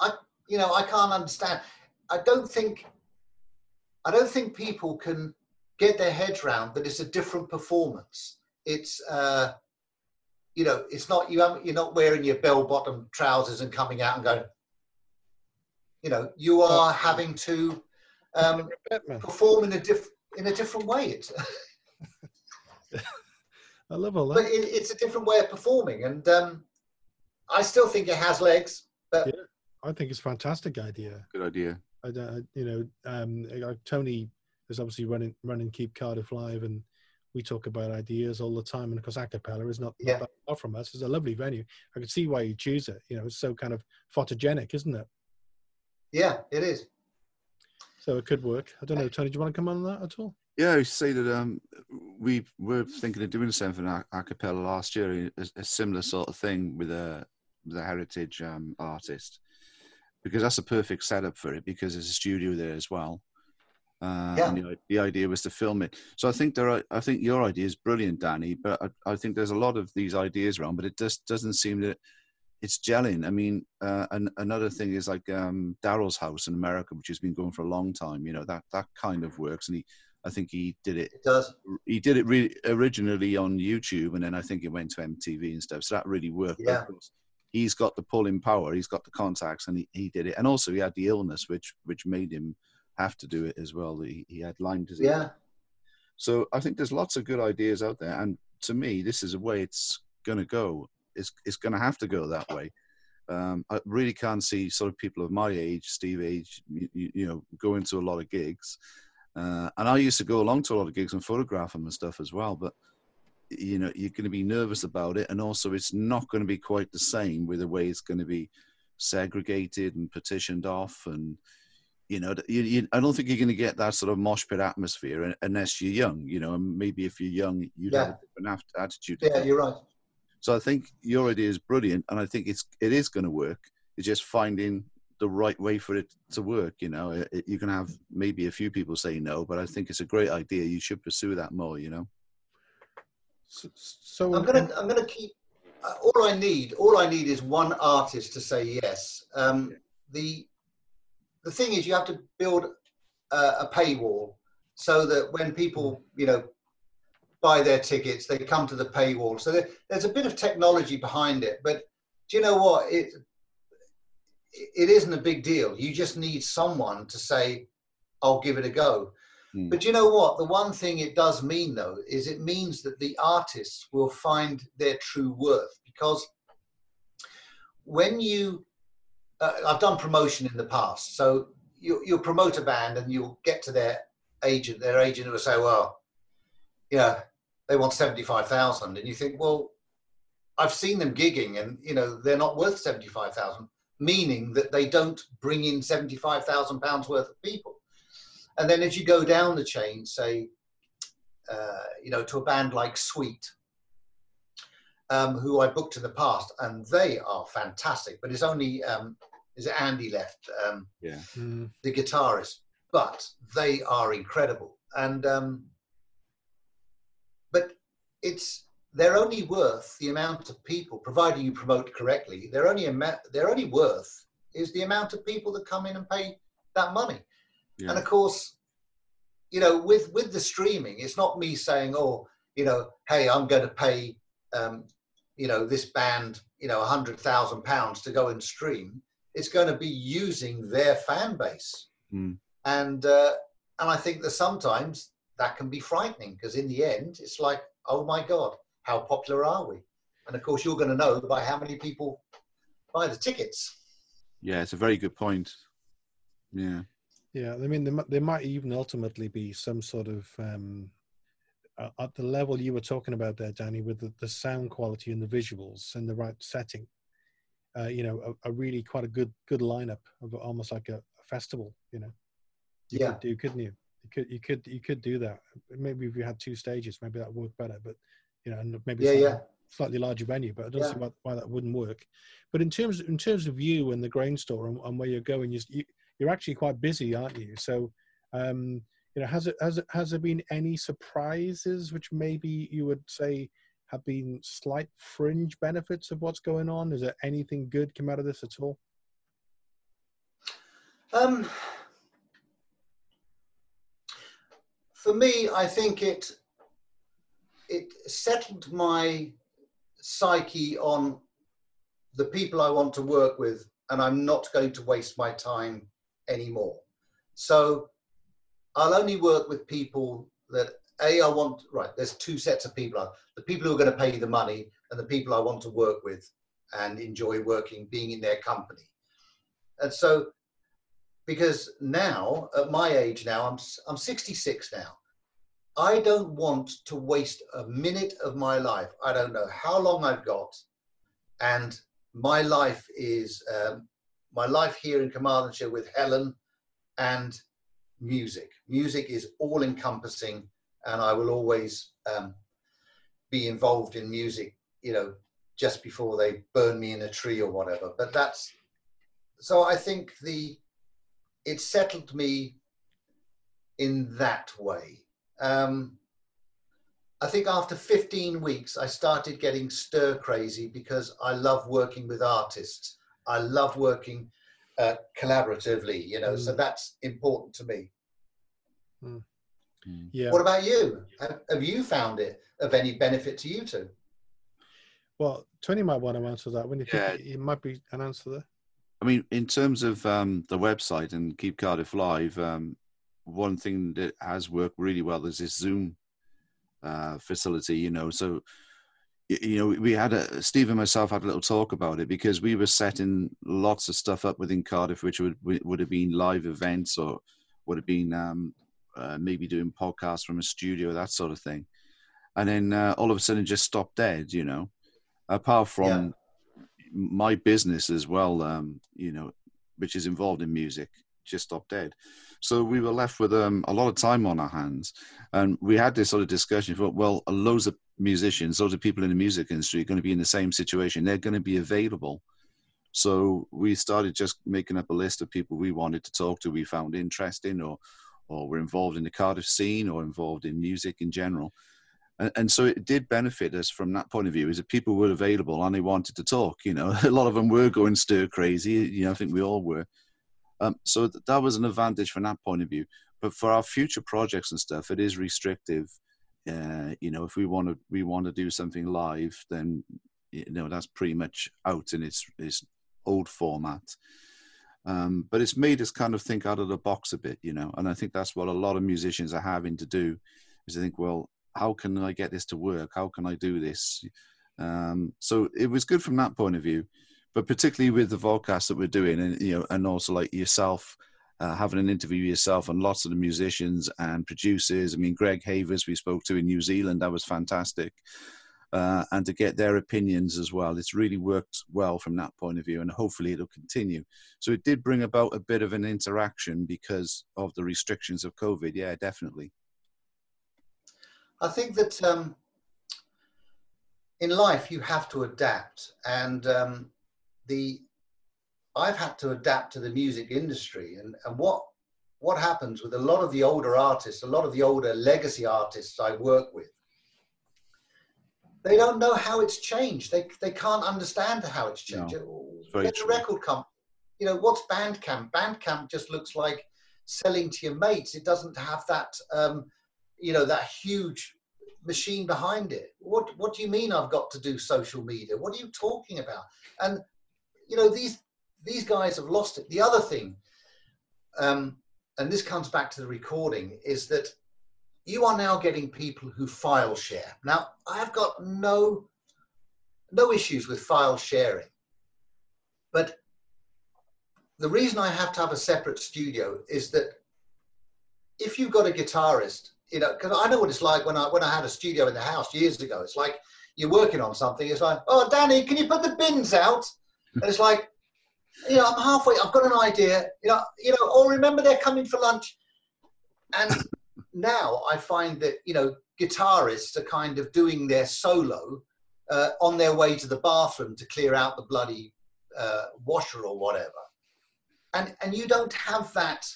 I, you know, I can't understand. I don't think, I don't think people can get their heads round that it's a different performance. It's, uh, you know, it's not you. haven't- You're not wearing your bell-bottom trousers and coming out and going. You know, you are having to um, perform in a diff in a different way. It's, <laughs> <laughs> I love all but that. it, it's a different way of performing, and um, I still think it has legs. But I think it's a fantastic idea. Good idea. I, don't- you know, um, Tony is obviously running running Keep Cardiff Live, and we talk about ideas all the time. And of course, Acapella is not, Yeah. not far from us. It's a lovely venue. I can see why you choose it. You know, it's so kind of photogenic, isn't it? yeah, it is. So it could work. I don't know, Tony. Do you want to come on that at all? Yeah, I say that um, we were thinking of doing something a, a cappella last year, a, a similar sort of thing with a a heritage um, artist, because that's a perfect setup for it. Because there's a studio there as well. Uh, Yeah. the, the idea was to film it. So I think there are. I think your idea is brilliant, Danny. But I, I think there's a lot of these ideas around, but it just doesn't seem that it's gelling. I mean, uh, and another thing is like um, Daryl's house in America, which has been going for a long time. You know that that kind of works, and he, I think he did it It does. he did it re- originally on YouTube, and then I think it went to MTV and stuff. So that really worked. Yeah. of course, he's got the pulling power. He's got the contacts, and he, he did it. And also, he had the illness, which which made him have to do it as well. He, he had Lyme disease. Yeah. So I think there's lots of good ideas out there, and to me, this is a way it's going to go. It's it's going to have to go that way. Um, I really can't see sort of people of my age, Steve age, you, you know, going to a lot of gigs. Uh, and I used to go along to a lot of gigs and photograph them and stuff as well. But you know, you're going to be nervous about it, and also it's not going to be quite the same with the way it's going to be segregated and petitioned off, and you know, you, you, I don't think you're going to get that sort of mosh pit atmosphere unless you're young. You know, and maybe if you're young, you'd have a different aft- attitude. Yeah, you're right. So I think your idea is brilliant, and I think it's it is going to work. It's just finding the right way for it to work. You know, it- you can have maybe a few people say no, but I think it's a great idea. You should pursue that more. You know. So, so I'm gonna I'm gonna keep. Uh, all I need all I need is one artist to say yes. Um, the the thing is, you have to build a, a paywall so that when people you know buy their tickets, they come to the paywall. So there, there's a bit of technology behind it, but do you know what it it isn't a big deal. You just need someone to say, "I'll give it a go." Hmm. But you know what? The one thing it does mean, though, is it means that the artists will find their true worth because when you, uh, I've done promotion in the past, so you, you'll promote a band and you'll get to their agent, their agent will say, well, you know, they want 75,000. And you think, well, I've seen them gigging and, you know, they're not worth 75,000, meaning that they don't bring in 75,000 pounds worth of people. And then as you go down the chain, say, uh, you know, to a band like Sweet, um, who I booked in the past, and they are fantastic. But it's only um, is it Andy left, um, Yeah. Mm, the guitarist, but they are incredible. And um, but it's they're only worth the amount of people, providing you promote correctly. They're only ama- they're only worth is the amount of people that come in and pay that money. Yeah. And of course, you know, with with the streaming, it's not me saying, "Oh, you know, hey, I'm going to pay, um, you know, this band, you know, a hundred thousand pounds to go and stream." It's going to be using their fan base, Mm. and uh, and I think that sometimes that can be frightening because in the end, it's like, "Oh my God, how popular are we?" And of course, you're going to know by how many people buy the tickets. Yeah, it's a very good point. Yeah. Yeah, I mean, there, there might even ultimately be some sort of um, at the level you were talking about there, Danny, with the, the sound quality and the visuals and the right setting, uh, you know, a, a, really quite a good good lineup of almost like a, a festival. You know, you yeah, could do, couldn't you? You could you could you could do that. Maybe if you had two stages, maybe that would work better. But you know, and maybe yeah, yeah. slightly larger venue. But I don't Yeah. see why, why that wouldn't work. But in terms in terms of you and the grain store and, and where you're going, you, you you're actually quite busy, aren't you? So. Um, you know, has it has it has there been any surprises which maybe you would say have been slight fringe benefits of what's going on? Is there anything good come out of this at all? Um, for me, I think it it settled my psyche on the people I want to work with, and I'm not going to waste my time anymore. So I'll only work with people that a I want. Right, there's two sets of people: the people who are going to pay the money, and the people I want to work with and enjoy working, being in their company. And so because now at my age now i'm i'm 66 now i don't want to waste a minute of my life i don't know how long i've got and my life is um, my life here in carmarthenshire with helen and music music is all encompassing and i will always um, be involved in music you know just before they burn me in a tree or whatever but that's so i think the it settled me in that way. Um, I think after 15 weeks, I started getting stir crazy because I love working with artists. I love working uh, collaboratively, you know, mm. so that's important to me. Mm. Yeah. What about you? Have, have, you found it of any benefit to you too? Well, Tony might want to answer that. When you yeah. think it might be an answer there. I mean, in terms of um, the website and Keep Cardiff Live, um, one thing that has worked really well is this Zoom uh, facility. You know, so you know we had a Steve and myself had a little talk about it because we were setting lots of stuff up within Cardiff, which would would have been live events or would have been um, uh, maybe doing podcasts from a studio, that sort of thing, and then uh, all of a sudden just stopped dead. You know, apart from yeah my business as well, um, you know, which is involved in music, just stopped dead. So we were left with um, a lot of time on our hands, and we had this sort of discussion. Thought, well, loads of musicians, loads of people in the music industry are going to be in the same situation. They're going to be available. So we started just making up a list of people we wanted to talk to, we found interesting, or or were involved in the Cardiff scene, or involved in music in general. And, and, so it did benefit us from that point of view is that people were available and they wanted to talk you know. <laughs> A lot of them were going stir crazy you know i think we all were. Um, so th- that was an advantage from that point of view. But for our future projects and stuff it is restrictive uh, you know if we want to we want to do something live then you know that's pretty much out in its its old format um, but it's made us kind of think out of the box a bit you know and i think that's what a lot of musicians are having to do is to think well how can I get this to work? How can I do this? Um, so it was good from that point of view, but particularly with the podcast that we're doing, and you know, and also like yourself. Uh, having an interview yourself and lots of the musicians and producers. I mean, Greg Haver, we spoke to in New Zealand, that was fantastic. Uh, and to get their opinions as well. It's really worked well from that point of view, and hopefully it'll continue. So it did bring about a bit of an interaction because of the restrictions of COVID. Yeah, definitely. I think that um, in life you have to adapt, and um, the I've had to adapt to the music industry, and, and what what happens with a lot of the older artists, a lot of the older legacy artists I work with, they don't know how it's changed. They they can't understand how it's changed. No, it's a record company. You know what's Bandcamp? Bandcamp just looks like selling to your mates. It doesn't have that. Um, you know that huge machine behind it what what do you mean i've got to do social media what are you talking about and you know these these guys have lost it the other thing um, and this comes back to the recording is that you are now getting people who file share now i've got no no issues with file sharing but the reason i have to have a separate studio is that if you've got a guitarist you know, because I know what it's like when I when I had a studio in the house years ago. It's like you're working on something. It's like, oh, Danny, can you put the bins out? And it's like, you know, I'm halfway. I've got an idea. You know, you know. Oh, remember they're coming for lunch. And <laughs> now I find that you know guitarists are kind of doing their solo uh, on their way to the bathroom to clear out the bloody uh, washer or whatever. And and you don't have that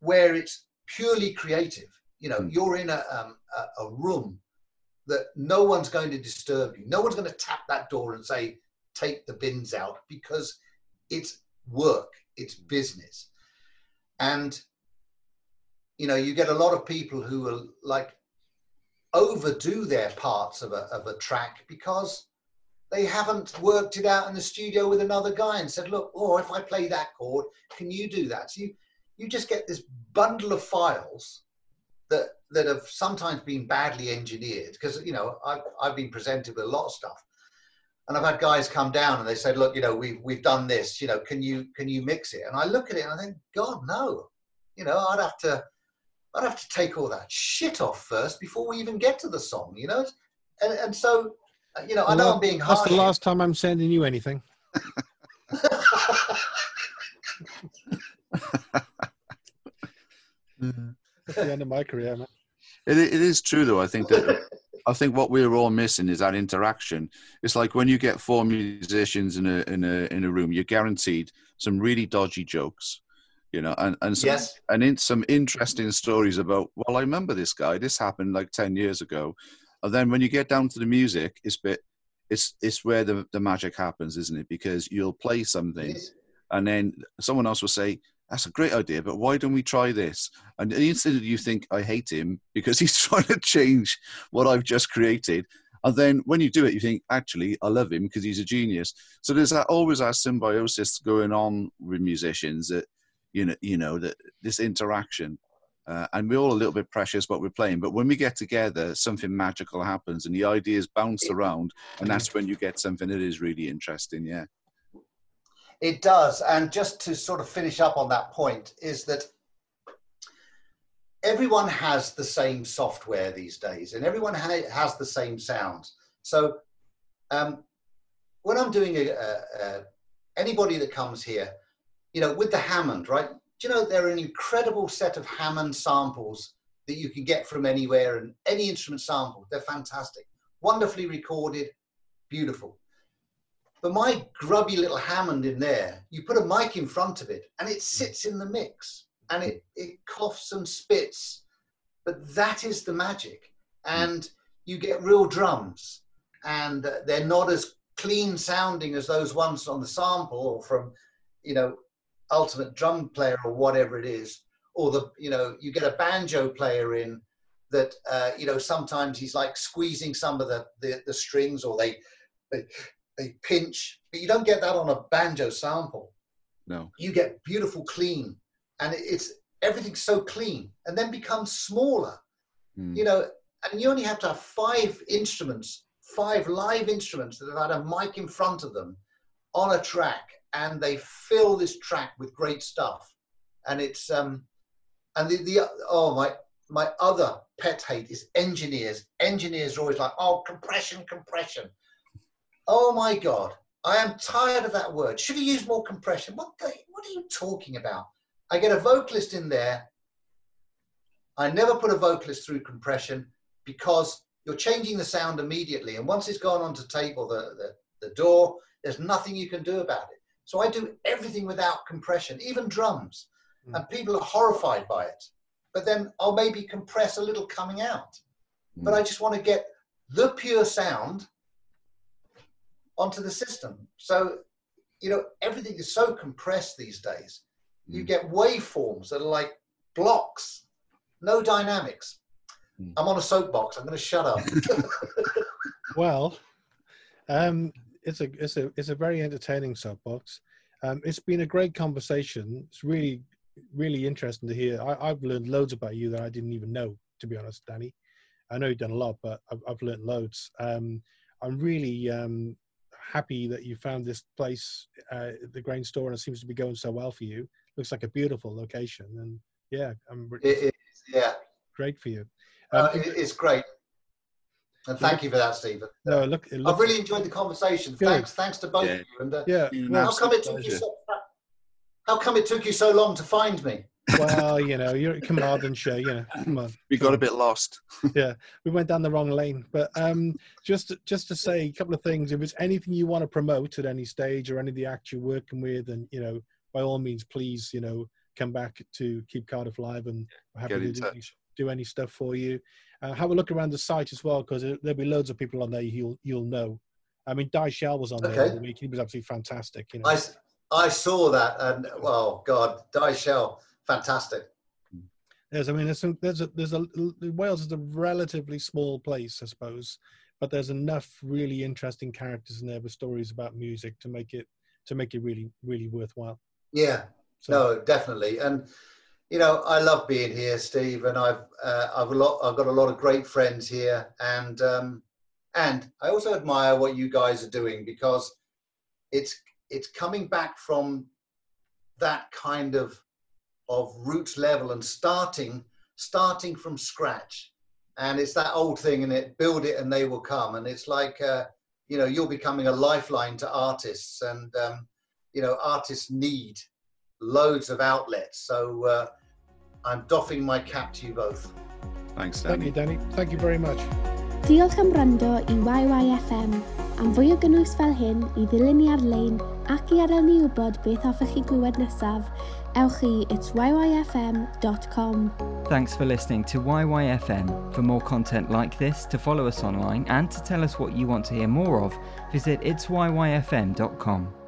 where it's purely creative. You know, mm. you're in a, um, a, a room that no one's going to disturb you. No one's going to tap that door and say, take the bins out because it's work, it's business. And, you know, you get a lot of people who are like overdo their parts of a, of a track because they haven't worked it out in the studio with another guy and said, look, oh, if I play that chord, can you do that? So you, you just get this bundle of files that that have sometimes been badly engineered because you know I've, I've been presented with a lot of stuff and I've had guys come down and they said look you know we've we've done this you know can you can you mix it? And I look at it and I think god no. You know I'd have to I'd have to take all that shit off first before we even get to the song you know? And, and so uh, you know well, I know I'm being harsh that's the last time I'm sending you anything. <laughs> That's the end of my career, man. It, it is true, though. I think that I think what we're all missing is that interaction. It's like when you get four musicians in a in a in a room, you're guaranteed some really dodgy jokes, you know, and and some, yes. and in some interesting stories about. Well, I remember this guy. This happened like ten years ago, and then when you get down to the music, it's bit. It's it's where the the magic happens, isn't it? Because you'll play something, and then someone else will say, that's a great idea, but why don't we try this? And instantly you think, I hate him <laughs> because he's trying to change what I've just created. And then when you do it, you think, actually, I love him because he's a genius. So there's that, always that symbiosis going on with musicians that, you know, you know that this interaction. Uh, and we're all a little bit precious what we're playing, but when we get together, something magical happens, and the ideas bounce around, and that's when you get something that is really interesting. Yeah. It does. And just to sort of finish up on that point, is that everyone has the same software these days and everyone ha- has the same sounds. So um, when I'm doing a, a, a, anybody that comes here, you know, with the Hammond, right? Do you know there are an incredible set of Hammond samples that you can get from anywhere and any instrument sample. They're fantastic, wonderfully recorded, beautiful. But my grubby little Hammond in there, you put a mic in front of it and it sits in the mix and it, it coughs and spits. But that is the magic. And you get real drums and they're not as clean sounding as those ones on the sample or from, you know, ultimate drum player or whatever it is. Or the, you know, you get a banjo player in that, uh, you know, sometimes he's like squeezing some of the, the, the strings or they, they they pinch, but you don't get that on a banjo sample. No. You get beautiful clean, and it's everything's so clean, and then becomes smaller. Mm. You know, and you only have to have five instruments, five live instruments that have had a mic in front of them on a track, and they fill this track with great stuff. And it's um, and the, the oh my my other pet hate is engineers. Engineers are always like, oh, compression, compression. Oh my God, I am tired of that word. Should have used more compression. What, the, what are you talking about? I get a vocalist in there. I never put a vocalist through compression because you're changing the sound immediately. And once it's gone onto tape or the, the, the DAW, there's nothing you can do about it. So I do everything without compression, even drums. Mm. And people are horrified by it. But then I'll maybe compress a little coming out. Mm. But I just want to get the pure sound onto the system. So, you know, everything is so compressed these days. You mm. get waveforms that are like blocks, no dynamics. Mm. I'm on a soapbox. I'm going to shut up. <laughs> well, um, it's a it's a it's a very entertaining soapbox. Um, it's been a great conversation. It's really really interesting to hear. I, have learned loads about you that I didn't even know, to be honest, Danny. I know you've done a lot, but I've, I've learned loads. Um, I'm really um, happy that you found this place, uh, the grain store, and it seems to be going so well for you. Looks like a beautiful location, and yeah, I'm. It is, yeah. great for you. Um, uh, it, it's great. And thank you for that, Stephen. No, look, I've really enjoyed the conversation. Good. Thanks, thanks to both yeah. of you. And uh, yeah, how come it took you so? How come it took you so long to find me? Well, you know, you're at Carmarthenshire, you know, come on. We got a bit lost. <laughs> yeah, we went down the wrong lane. But um, just just to say a couple of things. If there's anything you want to promote at any stage or any of the acts you're working with, and you know, by all means, please, you know, come back to Keep Cardiff Live and happy to do any, do any, stuff for you. Uh, have a look around the site as well because there'll be loads of people on there you'll you'll know. I mean, Dai Shell was on okay. there the week. He was absolutely fantastic. You know. I, I saw that, and well, God, Dai Shell fantastic. Yes, I mean there's some, there's a there's a Wales is a relatively small place, I suppose, but there's enough really interesting characters in there with stories about music to make it to make it really really worthwhile. Yeah, so. no, definitely, and you know I love being here, Steve, and I've uh, I've a lot I've got a lot of great friends here, and um, and I also admire what you guys are doing because it's it's coming back from that kind of of root level and starting starting from scratch. And it's that old thing and it? Build it and they will come. And it's like uh, you know you're becoming a lifeline to artists and um, you know artists need loads of outlets. So uh, i'm doffing my cap to you both. Thanks danny. thank you danny. Thank you very much. Diolch am wrando i YYFM. Am fwy o gynnwys fel hyn i ddilyn ni ar-lein ac i adael ni wybod beth hoffech chi glywed nesaf, ewch i itsyfm.com. Thanks for listening to YYFM. For more content like this, to follow us online and to tell us what you want to hear more of, visit itsyfm.com.